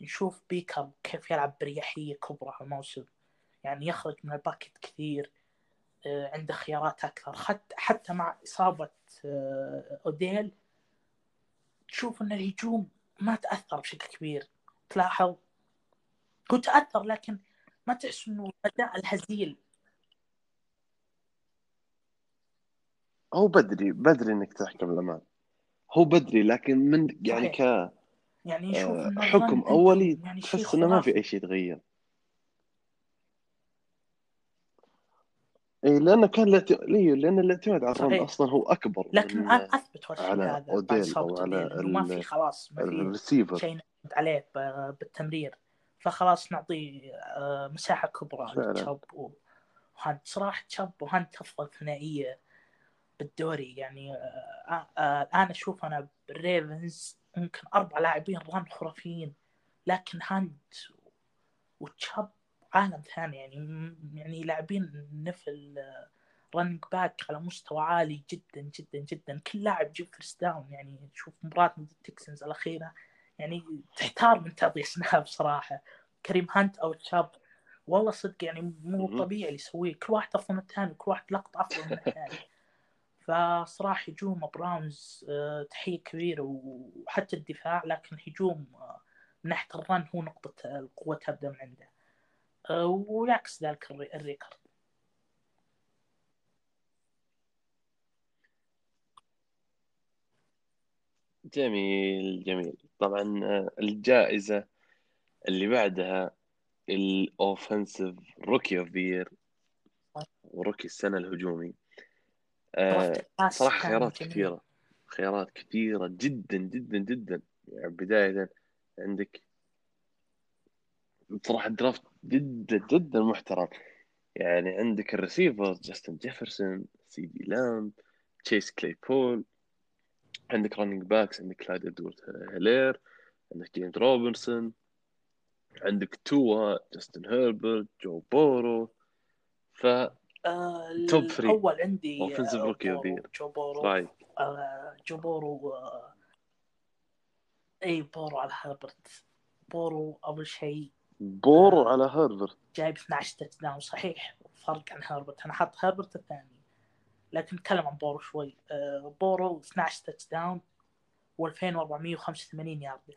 نشوف بيكر كيف يلعب بأريحية كبرى الموسم يعني يخرج من ال pocket كثير. عنده خيارات أكثر. حتى حتى مع إصابة أوديل تشوف إن الهجوم ما تأثر بشكل كبير. تلاحظ؟ هو تأثر لكن ما تحس إنه اداء الهزيل. هو بدري بدري إنك تحكم الامان هو بدري لكن من يعني ك يعني شوف آه حكم أولي يعني تحس إنه ما في أي شيء تغير اي لأنه كان لأت... لأن الاعتماد على الرن أصلا هو أكبر لكن الان أثبت على هذا أوديل أو على ما في خلاص ما في الريسيفر شيء عليه بالتمرير. فخلاص نعطي آه، مساحة كبرى لتشاب وهانت. صراحة تشاب وهانت أفضل ثنائية بالدوري يعني الان آه، آه، أشوف أنا بالريفنز ممكن أربع لاعبين run خرافيين لكن هانت وتشاب عالم ثاني يعني يعني لاعبين نفل running back على مستوى عالي جدا جدا جدا. كل لاعب يجيب first down يعني تشوف مباراة ضد التكسنز الأخيرة يعني تحتار من تعطي snap صراحة كريم هانت أو تشاب والله صدق يعني مو طبيعي اللي يسويه. كل واحد أفضل من الثاني كل واحد لقطة أفضل من الثاني. [laughs] فصراحة هجوم براونز آه، تحية كبيرة وحتى الدفاع لكن هجوم آه، من ناحية ال run هو نقطة القوه تبدا من عنده. آه، ويعكس ذلك ال record جميل جميل. طبعا آه، الجائزة اللي بعدها ال offensive rookie of the و rookie السنة الهجومي. آه، صراحة خيارات كثيرة خيارات كثيرة جدا جدا جدا. يعني بداية عندك بصراحة draft جدا جدا محترم. يعني عندك ال receivers جاستن جيفرسون سي دي لامب تشيس كليبول عندك running backs عندك كلايد إدوارد هيلير عندك جيمس روبنسون عندك توا جاستن هيربرت جو بورو. ف آه top three. الأول عندي the بورو- year. جو بورو. آه، جو بورو آه، اي بورو على هربرت بورو أول شيء. بورو على هيربرت جايب 12 touchdown صحيح. فرق عن هربرت أنا حاط هربرت الثاني. لكن نتكلم عن بورو شوي. آه، بورو 12 touchdown و2485 ياردة.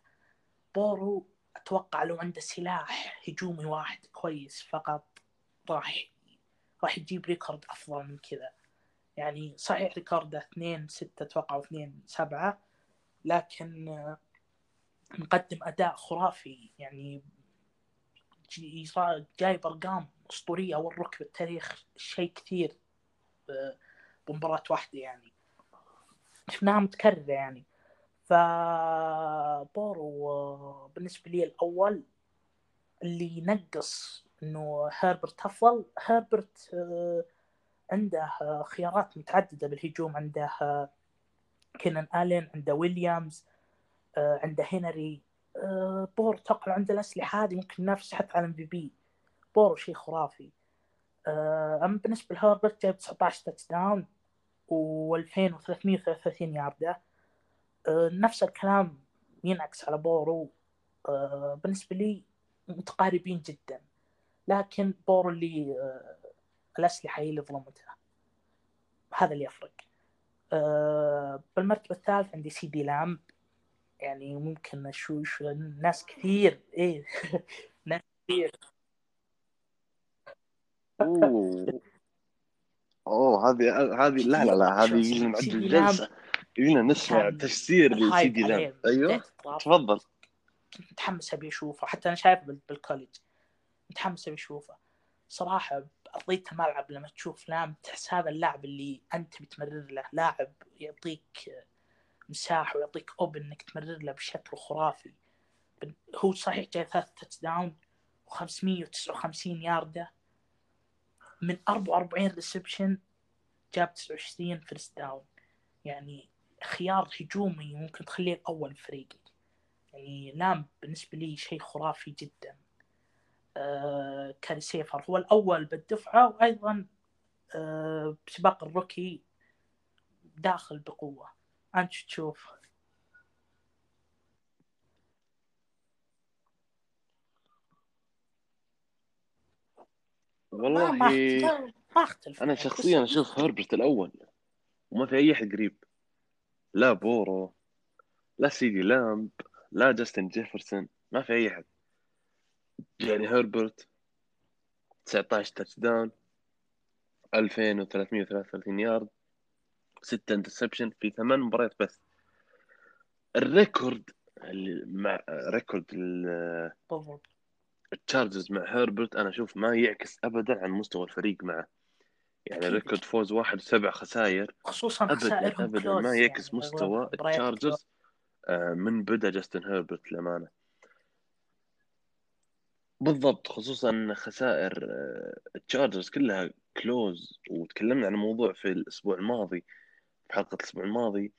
بورو أتوقع لو عنده سلاح هجومي واحد كويس فقط راح راح يجيب record أفضل من كذا. يعني صحيح record ه 2 6 أتوقع و2 7 لكن آه، مقدم أداء خرافي. يعني جايب ارقام أسطورية أول ركب التاريخ شيء كثير ب- بمباراة واحدة يعني. شفناها متكررة يعني. فبورو آه، بالنسبة لي الأول اللي ينقص إنه هيربرت أفضل. هيربرت آه، عنده آه، خيارات متعددة بالهجوم. عنده آه، كينان آلين عنده ويليامز آه، عنده هنري بورو أتوقع عنده الأسلحة هذه ممكن ينافس حتى على MVP بورو شيء خرافي. آه، أما بالنسبة لهربرت جايب 19 touchdown و2333 ياردة. آه، نفس الكلام ينعكس على بورو. آه، بالنسبة لي متقاربين جدا. لكن بورو اللي الأسلحة هي اللي ظلمتها. هذا اللي يفرق. بالمرتبة الثالث عندي سي دي لامب يعني ممكن اشوش ناس كثير إيه [laughs] ناس كثير. أوه. أوه هذه هذه لا لا لا هذه يجينا لامب جلسه يجينا نسمع تفسير لسيدي أيوه. بداية الطراب. تفضل. متحمس أبي أشوفه. حتى أنا شايفه بال- بالكوليج متحمس أبي أشوفه. صراحة ارضيه الملعب لما تشوف لام تحس هذا اللاعب اللي أنت بتمرر له. لاعب يعطيك مساحة ويعطيك open إنك تمرر له بشكل خرافي. هو صحيح جاي ثلاث touchdown و559 يارده من 44 reception جاب 29 first down يعني خيار هجومي ممكن تخليه الأول بفريقك يعني لام بالنسبة لي شيء خرافي جدا. آه كريسيفر هو الأول بالدفعة وأيضا آه بسباق ال rookie داخل بقوة. انت شو تشوف ما والله ما- ما اختلف. أنا شخصيا أشوف هربرت الأول. وما في أي احد قريب. لا بورو لا سيدي لامب لا جاستن جيفرسون. ما في أي احد يعني هربرت 19 touchdown 2333 يارد. 6 interception في ثمان مباريات بس. ال record اللي مع record ال- بالضبط التشارجرز مع هربرت أنا أشوف ما يعكس ابدا عن مستوى الفريق معه. يعني. record فوز واحد وسبع خسائر. خصوصا ابدا ابدا ما يعكس يعني مستوى التشارجرز آه، من بدا جاستن هيربرت للأمانة. بالضبط خصوصا خسائر آه، التشارجرز كلها close. وتكلمنا عن الموضوع في الأسبوع الماضي. في حلقه الأسبوع الماضي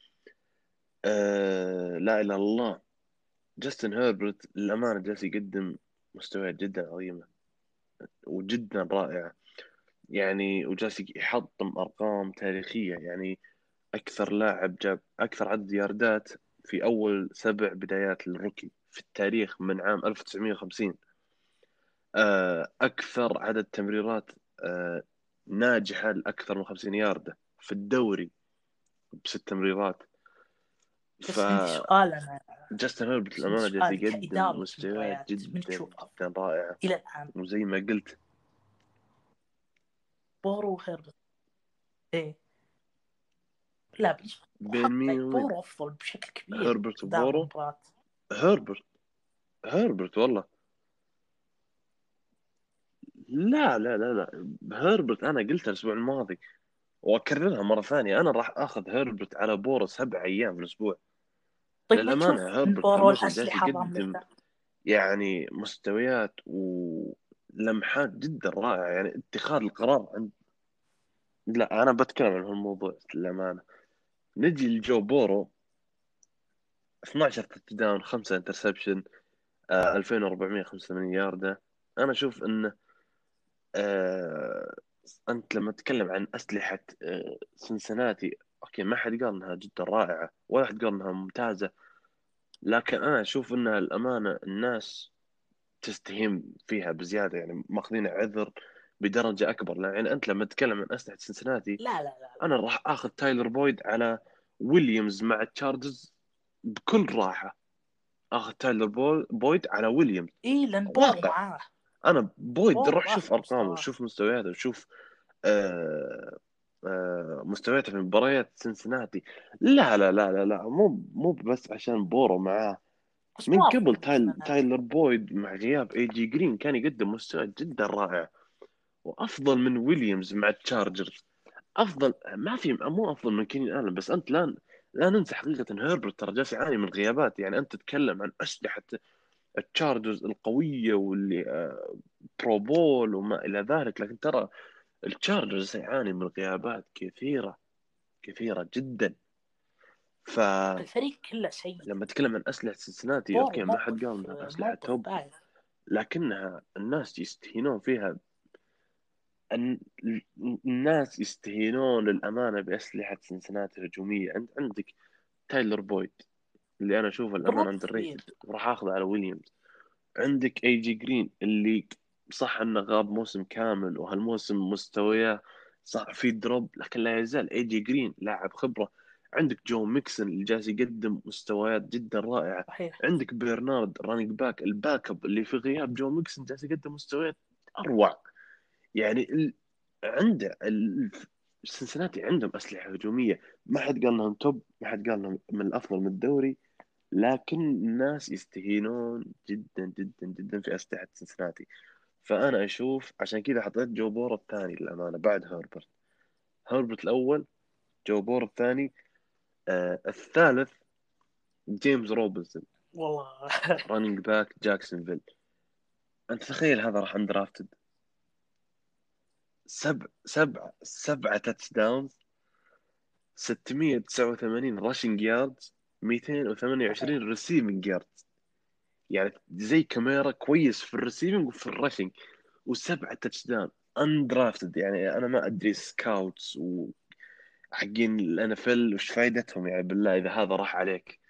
آه لا إله إلا الله. جاستن هيربرت للأمانة جالس يقدم مستويات جدا عظيمة وجدا رائعة. يعني وجالس يحطم أرقام تاريخية. يعني أكثر لاعب جاب أكثر عدد ياردات في أول سبع بدايات للروكي في التاريخ من عام 1950 آه، أكثر عدد تمريرات آه، ناجحة لأكثر من 50 ياردة في الدوري. بست تمريرات ف سؤال أنا. جاستن هيربرت للامانه جالس يقدم مستويات جدا؟ جدا رائعه إلى الآن. وزي ما قلت. بورو وهيربرت إيه. لا بالنسبة بين مين ومين؟ بورو أفضل بشكل كبير. هيربرت وبورو. هيربرت هيربرت والله. لا لا لا لا. هيربرت أنا قلتها الأسبوع الماضي. واكررها مرة ثانية. أنا راح أخذ هيربرت على بورو سبع أيام في الأسبوع. طيب جالس الاسلحه يقدم يعني مستويات و... لمحات جدا رائعة. يعني اتخاذ القرار عند لا أنا بتكلم عن هالموضوع للأمانة. نجي لجو بورو 12 touchdown 5 interception آه 2485 ياردة. أنا أشوف انه آه أنت لما تتكلم عن أسلحة آه سنسناتي okay ما حد قال إنها جدا رائعة ولا حد قال إنها ممتازة لكن أنا أشوف انها الأمانة الناس تستهين فيها بزيادة يعني ماخذين عذر بدرجة أكبر يعني أنت لما تتكلم عن أسلحة سنسناتي لا لا لا. أنا راح آخذ تايلر بويد على ويليامز مع تشارجرز بكل راحة آخذ تايلر بوي- بويد على ويليامز اي لأن واقع. معاه أنا بويد روح شوف أرقامه. وشوف مستوياته وشوف آه آه مستوياته في مباريات سنسناتي. لا لا لا لا لا مو مو بس عشان بورو معاه. من قبل تايل تايلر بويد مع غياب اي جي جرين كان يقدم مستوى جدا رائع. وأفضل من ويليامز مع التشارجرز أفضل ما في مو أفضل من كيني آلن بس أنت لا لا ننسى حقيقة هيربرت ترى جالس يعاني من غيابات. يعني أنت تتكلم عن أسلحة التشارجرز القوية واللي آه، Pro Bowl وما إلى ذلك. لكن ترى التشارجرز يعاني من غيابات كثيرة كثيرة جدا. فلما الفريق كله سيء. تتكلم عن أسلحة سنسناتي okay ما حد قال إنها أسلحة top. لكنها الناس يستهينون فيها. الن- الناس يستهينون للأمانة بأسلحة سنسناتي الهجومية عند عندك تايلر بويد. اللي الأمانة بالربط under كبير. rated وراح آخذه على ويليامز. عندك اي جي جرين اللي صح إنه غاب موسم كامل وهالموسم مستوياه صح في drop لكن لا يزال اي جي جرين لاعب خبرة. عندك جو ميكسون اللي جالس يقدم مستويات جدا رائعة. صحيح. عندك برنارد running back ال backup اللي في غياب جو ميكسون جالس يقدم مستويات أروع. يعني ال... عنده ال... سنسناتي عندهم أسلحة هجومية. ما حد قال انهم top ما حد قال انهم من الأفضل من الدوري. لكن الناس يستهينون جدا جدا جدا في أسلحة سنسناتي. فأنا أشوف عشان كذا حطيت جو بورو الثاني للأمانة بعد هربرت. هربرت الأول جو بورو الثاني. آه الثالث جيمس روبنسون. والله. running back جاكسونفيل أنت تخيل هذا راح undrafted سبع سبع سبعة touchdowns 689 rushing yards 228 receiving yards يعني زي كمارا كويس في ال receiving وفي ال rushing وسبعة touchdown undrafted يعني أنا ما أدري scouts و حقين ال NFL وش فائدتهم يعني بالله إذا هذا راح عليك.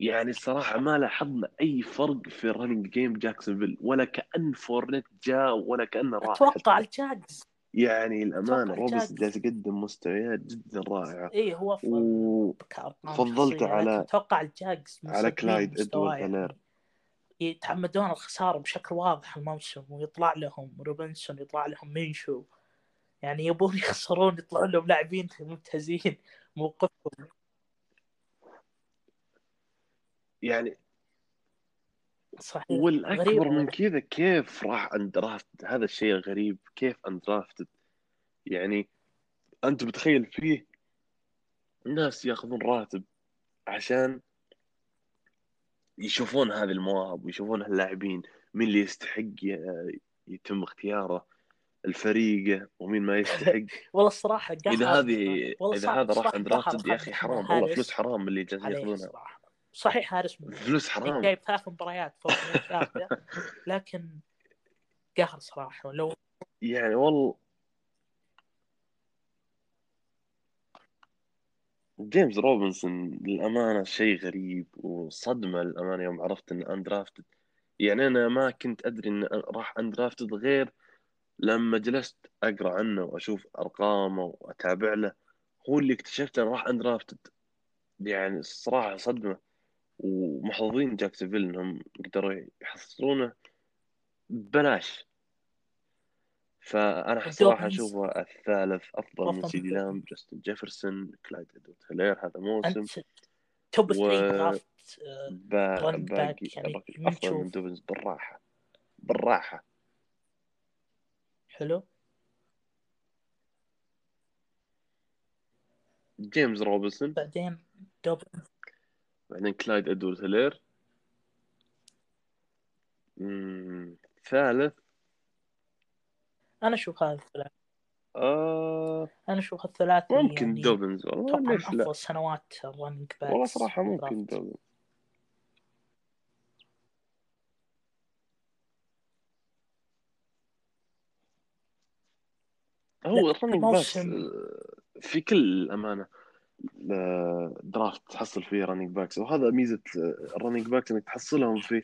يعني الصراحه ما لاحظنا أي فرق في ال running game جاكسونفيل ولا كأن فورنيت جاء ولا كأنه راح. أتوقع. الجاكس. يعني الأمانة الجاكس. جالس يقدم مستويات جدا رائعة إيه هو افضل و... كأرقام فضلت شخصية، على- أتوقع الجاكس على كلايد هالير. يعني يتعمدون الخسارة بشكل واضح الموسم ويطلع لهم روبنسون يطلع لهم مينشو يعني يبون يخسرون يطلعون لهم لاعبين ممتازين موقفهم يعني صحيح. والأكبر من كذا كيف راح undrafted هذا الشيء غريب كيف undrafted يعني أنت بتخيل فيه ناس ياخذون راتب عشان يشوفون هذه المواهب ويشوفون هاللاعبين مين اللي يستحق يتم اختياره الفريق ومين ما يستحق. [laughs] والله الصراحة قهر اذا هذه إذا هذا راح قهر يا أخي حرام. والله فلوس حرام اللي جالسين ياخذونها. صحيح هارس فلوس حرام. جايب ثلاث مباريات فوق 100 ياردة [laughs] لكن قهر صراحة. لو يعني والله جيمس روبنسون للأمانة شيء غريب وصدمة للأمانة يوم عرفت إنه أندرافتد يعني أنا ما كنت أدري إنه راح أندرافتد غير لما جلست أقرأ عنه وأشوف أرقامه وأتابع له. هو اللي اكتشفت إنه راح undrafted يعني الصراحة صدمة. ومحظوظين جاكسونفيل إنهم قدروا يحصلونه ببلاش. فأنا صراحة الدوبنز. أشوفه الثالث أفضل من سيدي لام جاستن جيفرسون كلايد إدوارد هيلير هذا موسم. top و- 3 draft آه، باقي يعني أفضل من؟ دوبنز بالراحة. بالراحة. حلو. جيمس روبنسون بعدين دوبنز بعدين كلايد ادوارد هيلير ثالث. أنا أشوف هذا الثلاثي. آه أنا أشوف الثلاثي ممكن يعني دوبنز والله ليش لا؟ افضل سنوات ال running backs والله صراحة ممكن. دوبنز هو ال running backs آه، في كل الأمانة. آه، draft تحصل فيه running backs وهذا ميزة آه، ال running backs إنك تحصلهم في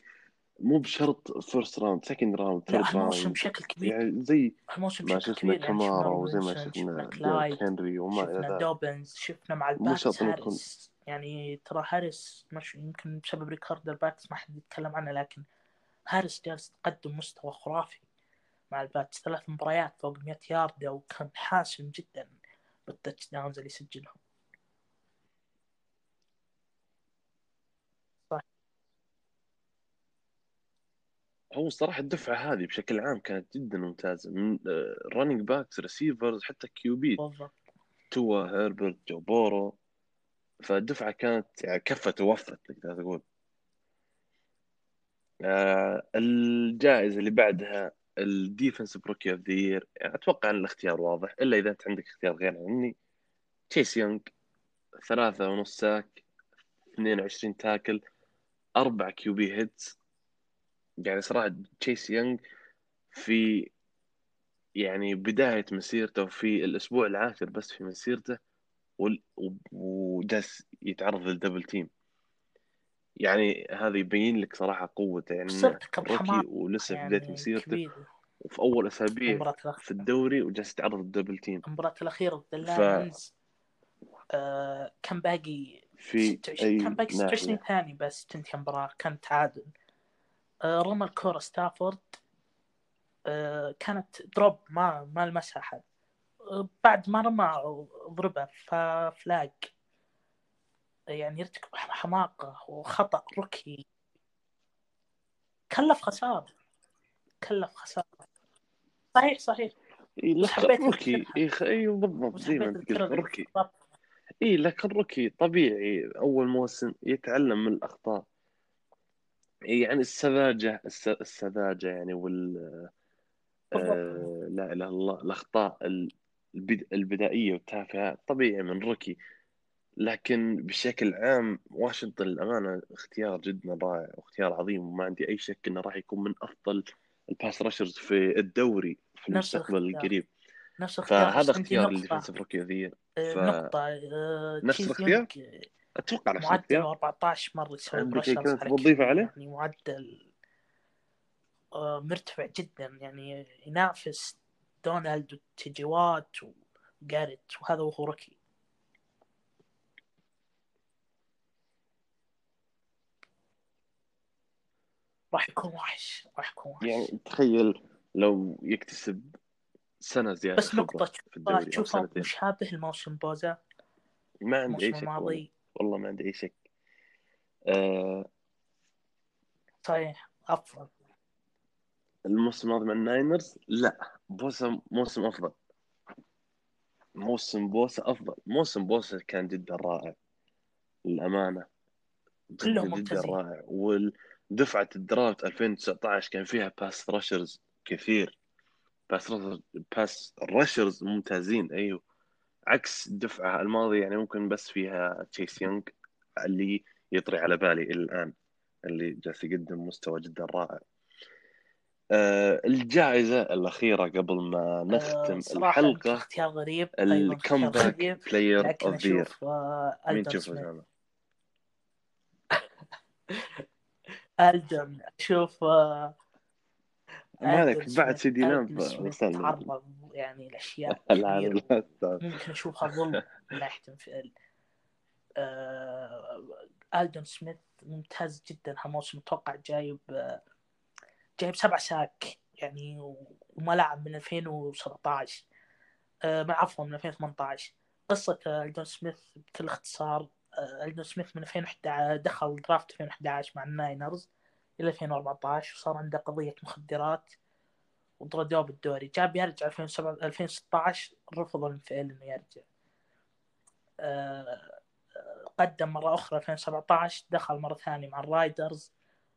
مو بشرط first round second round third round بشكل كبير. يعني زي ما شفنا كبير يعني شفنا وزي ما شفنا شفنا هنري وما شفنا ذلك. دوبنز شفنا مع الباتس هاريس يعني ترى هاريس مش يمكن بسبب record الباتس ما حد يتكلم عنه لكن هاريس جالس يقدم مستوى خرافي مع الباتس. ثلاث مباريات فوق 100 ياردة وكان حاسم جدا بال touchdowns اللي يسجلهم هو صراحة الدفعة هذه بشكل عام كانت جدا ممتازة. من running backs receivers حتى QB توا هيربرت جو بورو فالدفعة كانت يعني كفت ووفت تقدر تقول. آه، الجائزة اللي بعدها ال defense rookie of the أتوقع إن الاختيار واضح إلا إذا أنت عندك اختيار غير عني. تشيس يونغ ثلاثة ونص sack 22 tackle أربع QB hits يعني صراحة تشيس يونغ في يعني بداية مسيرته في الأسبوع العاشر بس في مسيرته وال- و- وجالس يتعرض لل double team يعني هذا يبين لك صراحة قوته يعني rookie ولسه في بداية يعني مسيرته. كبير. وفي أول أسابيع المباراة في الأخيرة الدوري وجالس يتعرض لل double team المباراة الأخيرة ضد ف- اللاينز آه كان باقي في 26 أي كان باقي 26 ناحية ثاني بس تنتهي المباراة كان تعادل. رمى الكورة ستافورد آه كانت drop ما ما لمسها أحد. آه بعد ما رمى ضربها ف flag. يعني يرتكب حماقة وخطأ rookie. كلف خسارة. كلف خسارة. صحيح صحيح. rookie. أذكرها. اي خ... أيوه بالضبط زي ما انت قلت بالضبط. اي لكن rookie طبيعي. أول موسم يتعلم من الأخطاء. يعني السذاجة الس... السذاجة يعني وال. آه... لا إله إلا الله الأخطاء ال- البد... البدائية والتافهة طبيعي من rookie لكن بشكل عام واشنطن الأمانة اختيار جدا رائع واختيار عظيم وما عندي أي شك إنه راح يكون من أفضل ال pass rushers في الدوري في المستقبل. القريب. نفس الاختيار فهذا اختيار. ال defensive rookie آه، ف- نقطة آه، نفس الاختيار؟ أتوقع نفس معدل الاختيار 14 مرة يسوي تضيفها كيو عليه؟ يعني معدل آه، مرتفع جدا يعني ينافس دونالد وتيجي وات وجاريت وهذا وهو rookie راح يكون وحش راح يكون وحش. يعني تخيل لو يكتسب سنة زيادة بس أو تشوفها مشابه لموسم بوزا. ما عندي شك والله الماضي والله ما عندي أي شك. آه صحيح أفضل. الموسم الماضي مع الناينرز؟ لا بوسا موسم أفضل. موسم بوسا أفضل. موسم بوسا كان جدا رائع. للأمانة. جدا كلهم جدا. رائع. والدفعة ال draft 2019 كان فيها pass rushers كثير. pass pass rushers ممتازين أيوه. عكس الدفعة الماضية يعني ممكن بس فيها تشيس يونغ اللي يطري على بالي إلى الآن اللي جالس يقدم مستوى جدا رائع. آه الجائزة الأخيرة قبل ما آه، نختم صراحة يمكن الحلقة اختيار غريب غريب. Player of the Year أشوف آه، مين تشوفه؟ [laughs] ألدون أشوف آه، ما عليك ألدون بعد سيدي لامب. تعرض يعني لاشياء [laughs] لا كبيرة لا لا ممكن اشوفها ظلم من ناحية تنفيذ آه، ألدون سميث ممتاز جدا هالموسم أتوقع جايب آه، جايب سبع sack يعني وما لعب من 2017 آه، من عفوا من 2018 قصة ألدون سميث بكل اختصار ألدون سميث من 2011 دخل draft 2011 مع الناينرز إلى 2014 وصار عنده قضية مخدرات. وطردوه بالدوري. جاب يرجع 2007 2016 رفضوا ال NFL إنه يرجع. آه، آه، قدم مرة أخرى 2017 دخل مرة ثانية مع الرايدرز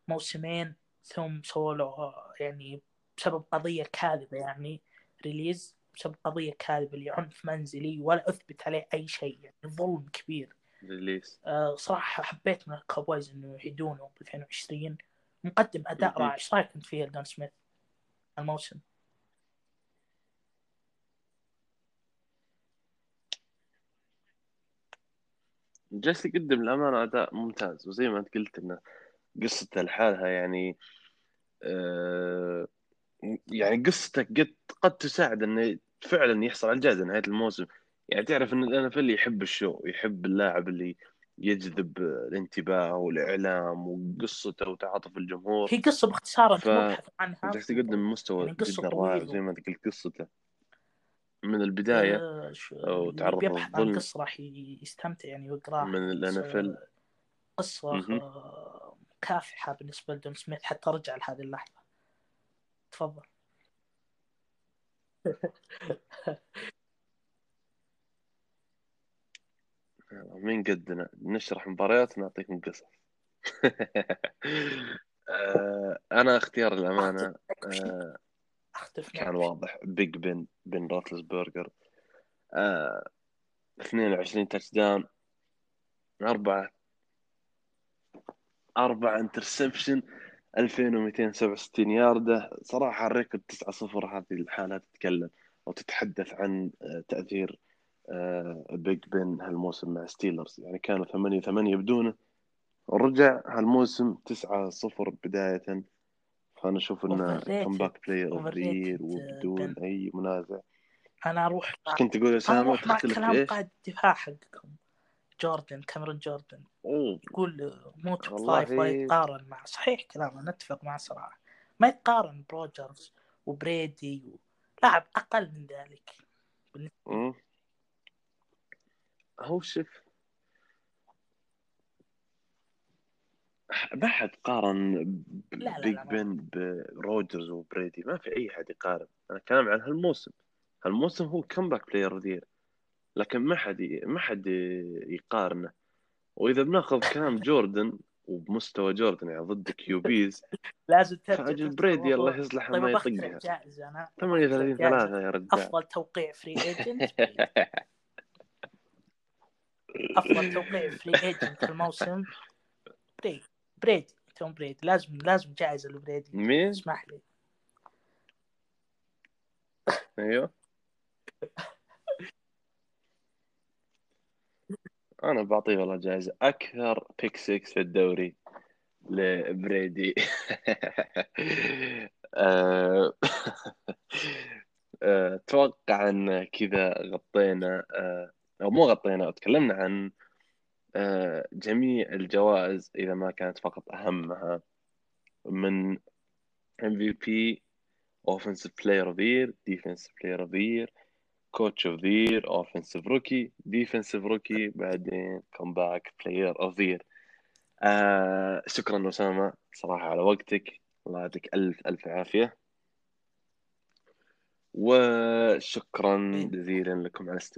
موسمين ثم سووا له آه، يعني بسبب قضية كاذبة يعني release بسبب قضية كاذبة لعنف منزلي ولا أثبت عليه أي شيء يعني ظلم كبير. ريليس أه صراحة حبيت من الكابويز إنه يعيدونه ب 2020 مقدم أداء رائع. إيش رأيك أنت فيه دون سميث؟ الموسم؟ جالس يقدم الأمانة أداء ممتاز وزي ما أنت قلت إنه قصته لحالها يعني آه يعني قصتك قد قد تساعد إنه فعلا يحصل على الجائزة نهاية الموسم يعني تعرف إن الان يحب الشو يحب اللاعب اللي يجذب الانتباه والإعلام وقصته وتعاطف الجمهور هي قصة باختصار أنت ف- مبحث عنها جالس تقدم مستوى يعني قصة جدا رائع طويلة. زي ما انت قلت قصته من البداية آه، ش- أو اللي تعرض بيبحث عن للظلم. قصة راح يستمتع يعني ويقراها من ال بس، NFL. آه، قصه. آه، كافحة بالنسبة لدون سميث حتى رجع لهذه اللحظة تفضل [laughs] من قدنا نشرح مباريات نعطيكم قصص. [laughs] آه، أنا اختيار الأمانة آه، كان واضح بيج بن بن روتلسبرجر. آه 22 touchdown أربعة أربعة interception 2267 ياردة صراحة ال record 9 0 هذه الحالة تتكلم أو تتحدث عن آه، تأثير بيج بن هالموسم مع ستيلرز يعني كانوا 8 8 بدونه ورجع هالموسم 9 0 بداية فأنا أشوف إنه Overrated. comeback player of وبدون بن. أي منازع أنا أروح مع... كنت تقول مع تختلف كلام إيش؟ قائد الدفاع حقكم جوردن كاميرون جوردن أوه يقول مو top. five ولا يتقارن مع صحيح كلامه نتفق معه صراحة ما يتقارن بروجرز وبريدي و... لاعب أقل من ذلك مم. هو شوف ما حد قارن لا، لا، بيج لا، بن بروجرز وبريدي ما في أي حد يقارن. أنا كلام عن هالموسم. هالموسم هو comeback player the year لكن ما حد ي- ما حد يقارنه. وإذا بناخذ كلام جوردن وبمستوى جوردن يعني ضد QBs [laughs] لازم ترجع فأجل بريدي الله الموضوع. يصلحه طيب ما يطقها جائزة أنا 38 جائزة. 3 يا رجال. أفضل توقيع free agent [laughs] افضل توقيع free agent الموسم. بريدي بريدي توم بريدي لازم لازم جائزة لبريدي. مين؟ اسمح لي. أيوه. أنا بعطيه والله جائزة. أكثر بيك 6 في الدوري لبريدي. [laughs] آه، [laughs] آه، أتوقع ان كذا غطينا آه، أو مو غطينا تكلمنا عن آه، جميع الجوائز إذا ما كانت فقط أهمها. من MVP Offensive Player of the Year Defensive Player of the Year Coach of the Year Offensive Rookie Defensive Rookie بعدين Comeback Player of the Year. آه شكرا أسامة صراحة على وقتك. الله يعطيك ألف ألف عافية. وشكرا جزيلا لكم على استماعكم.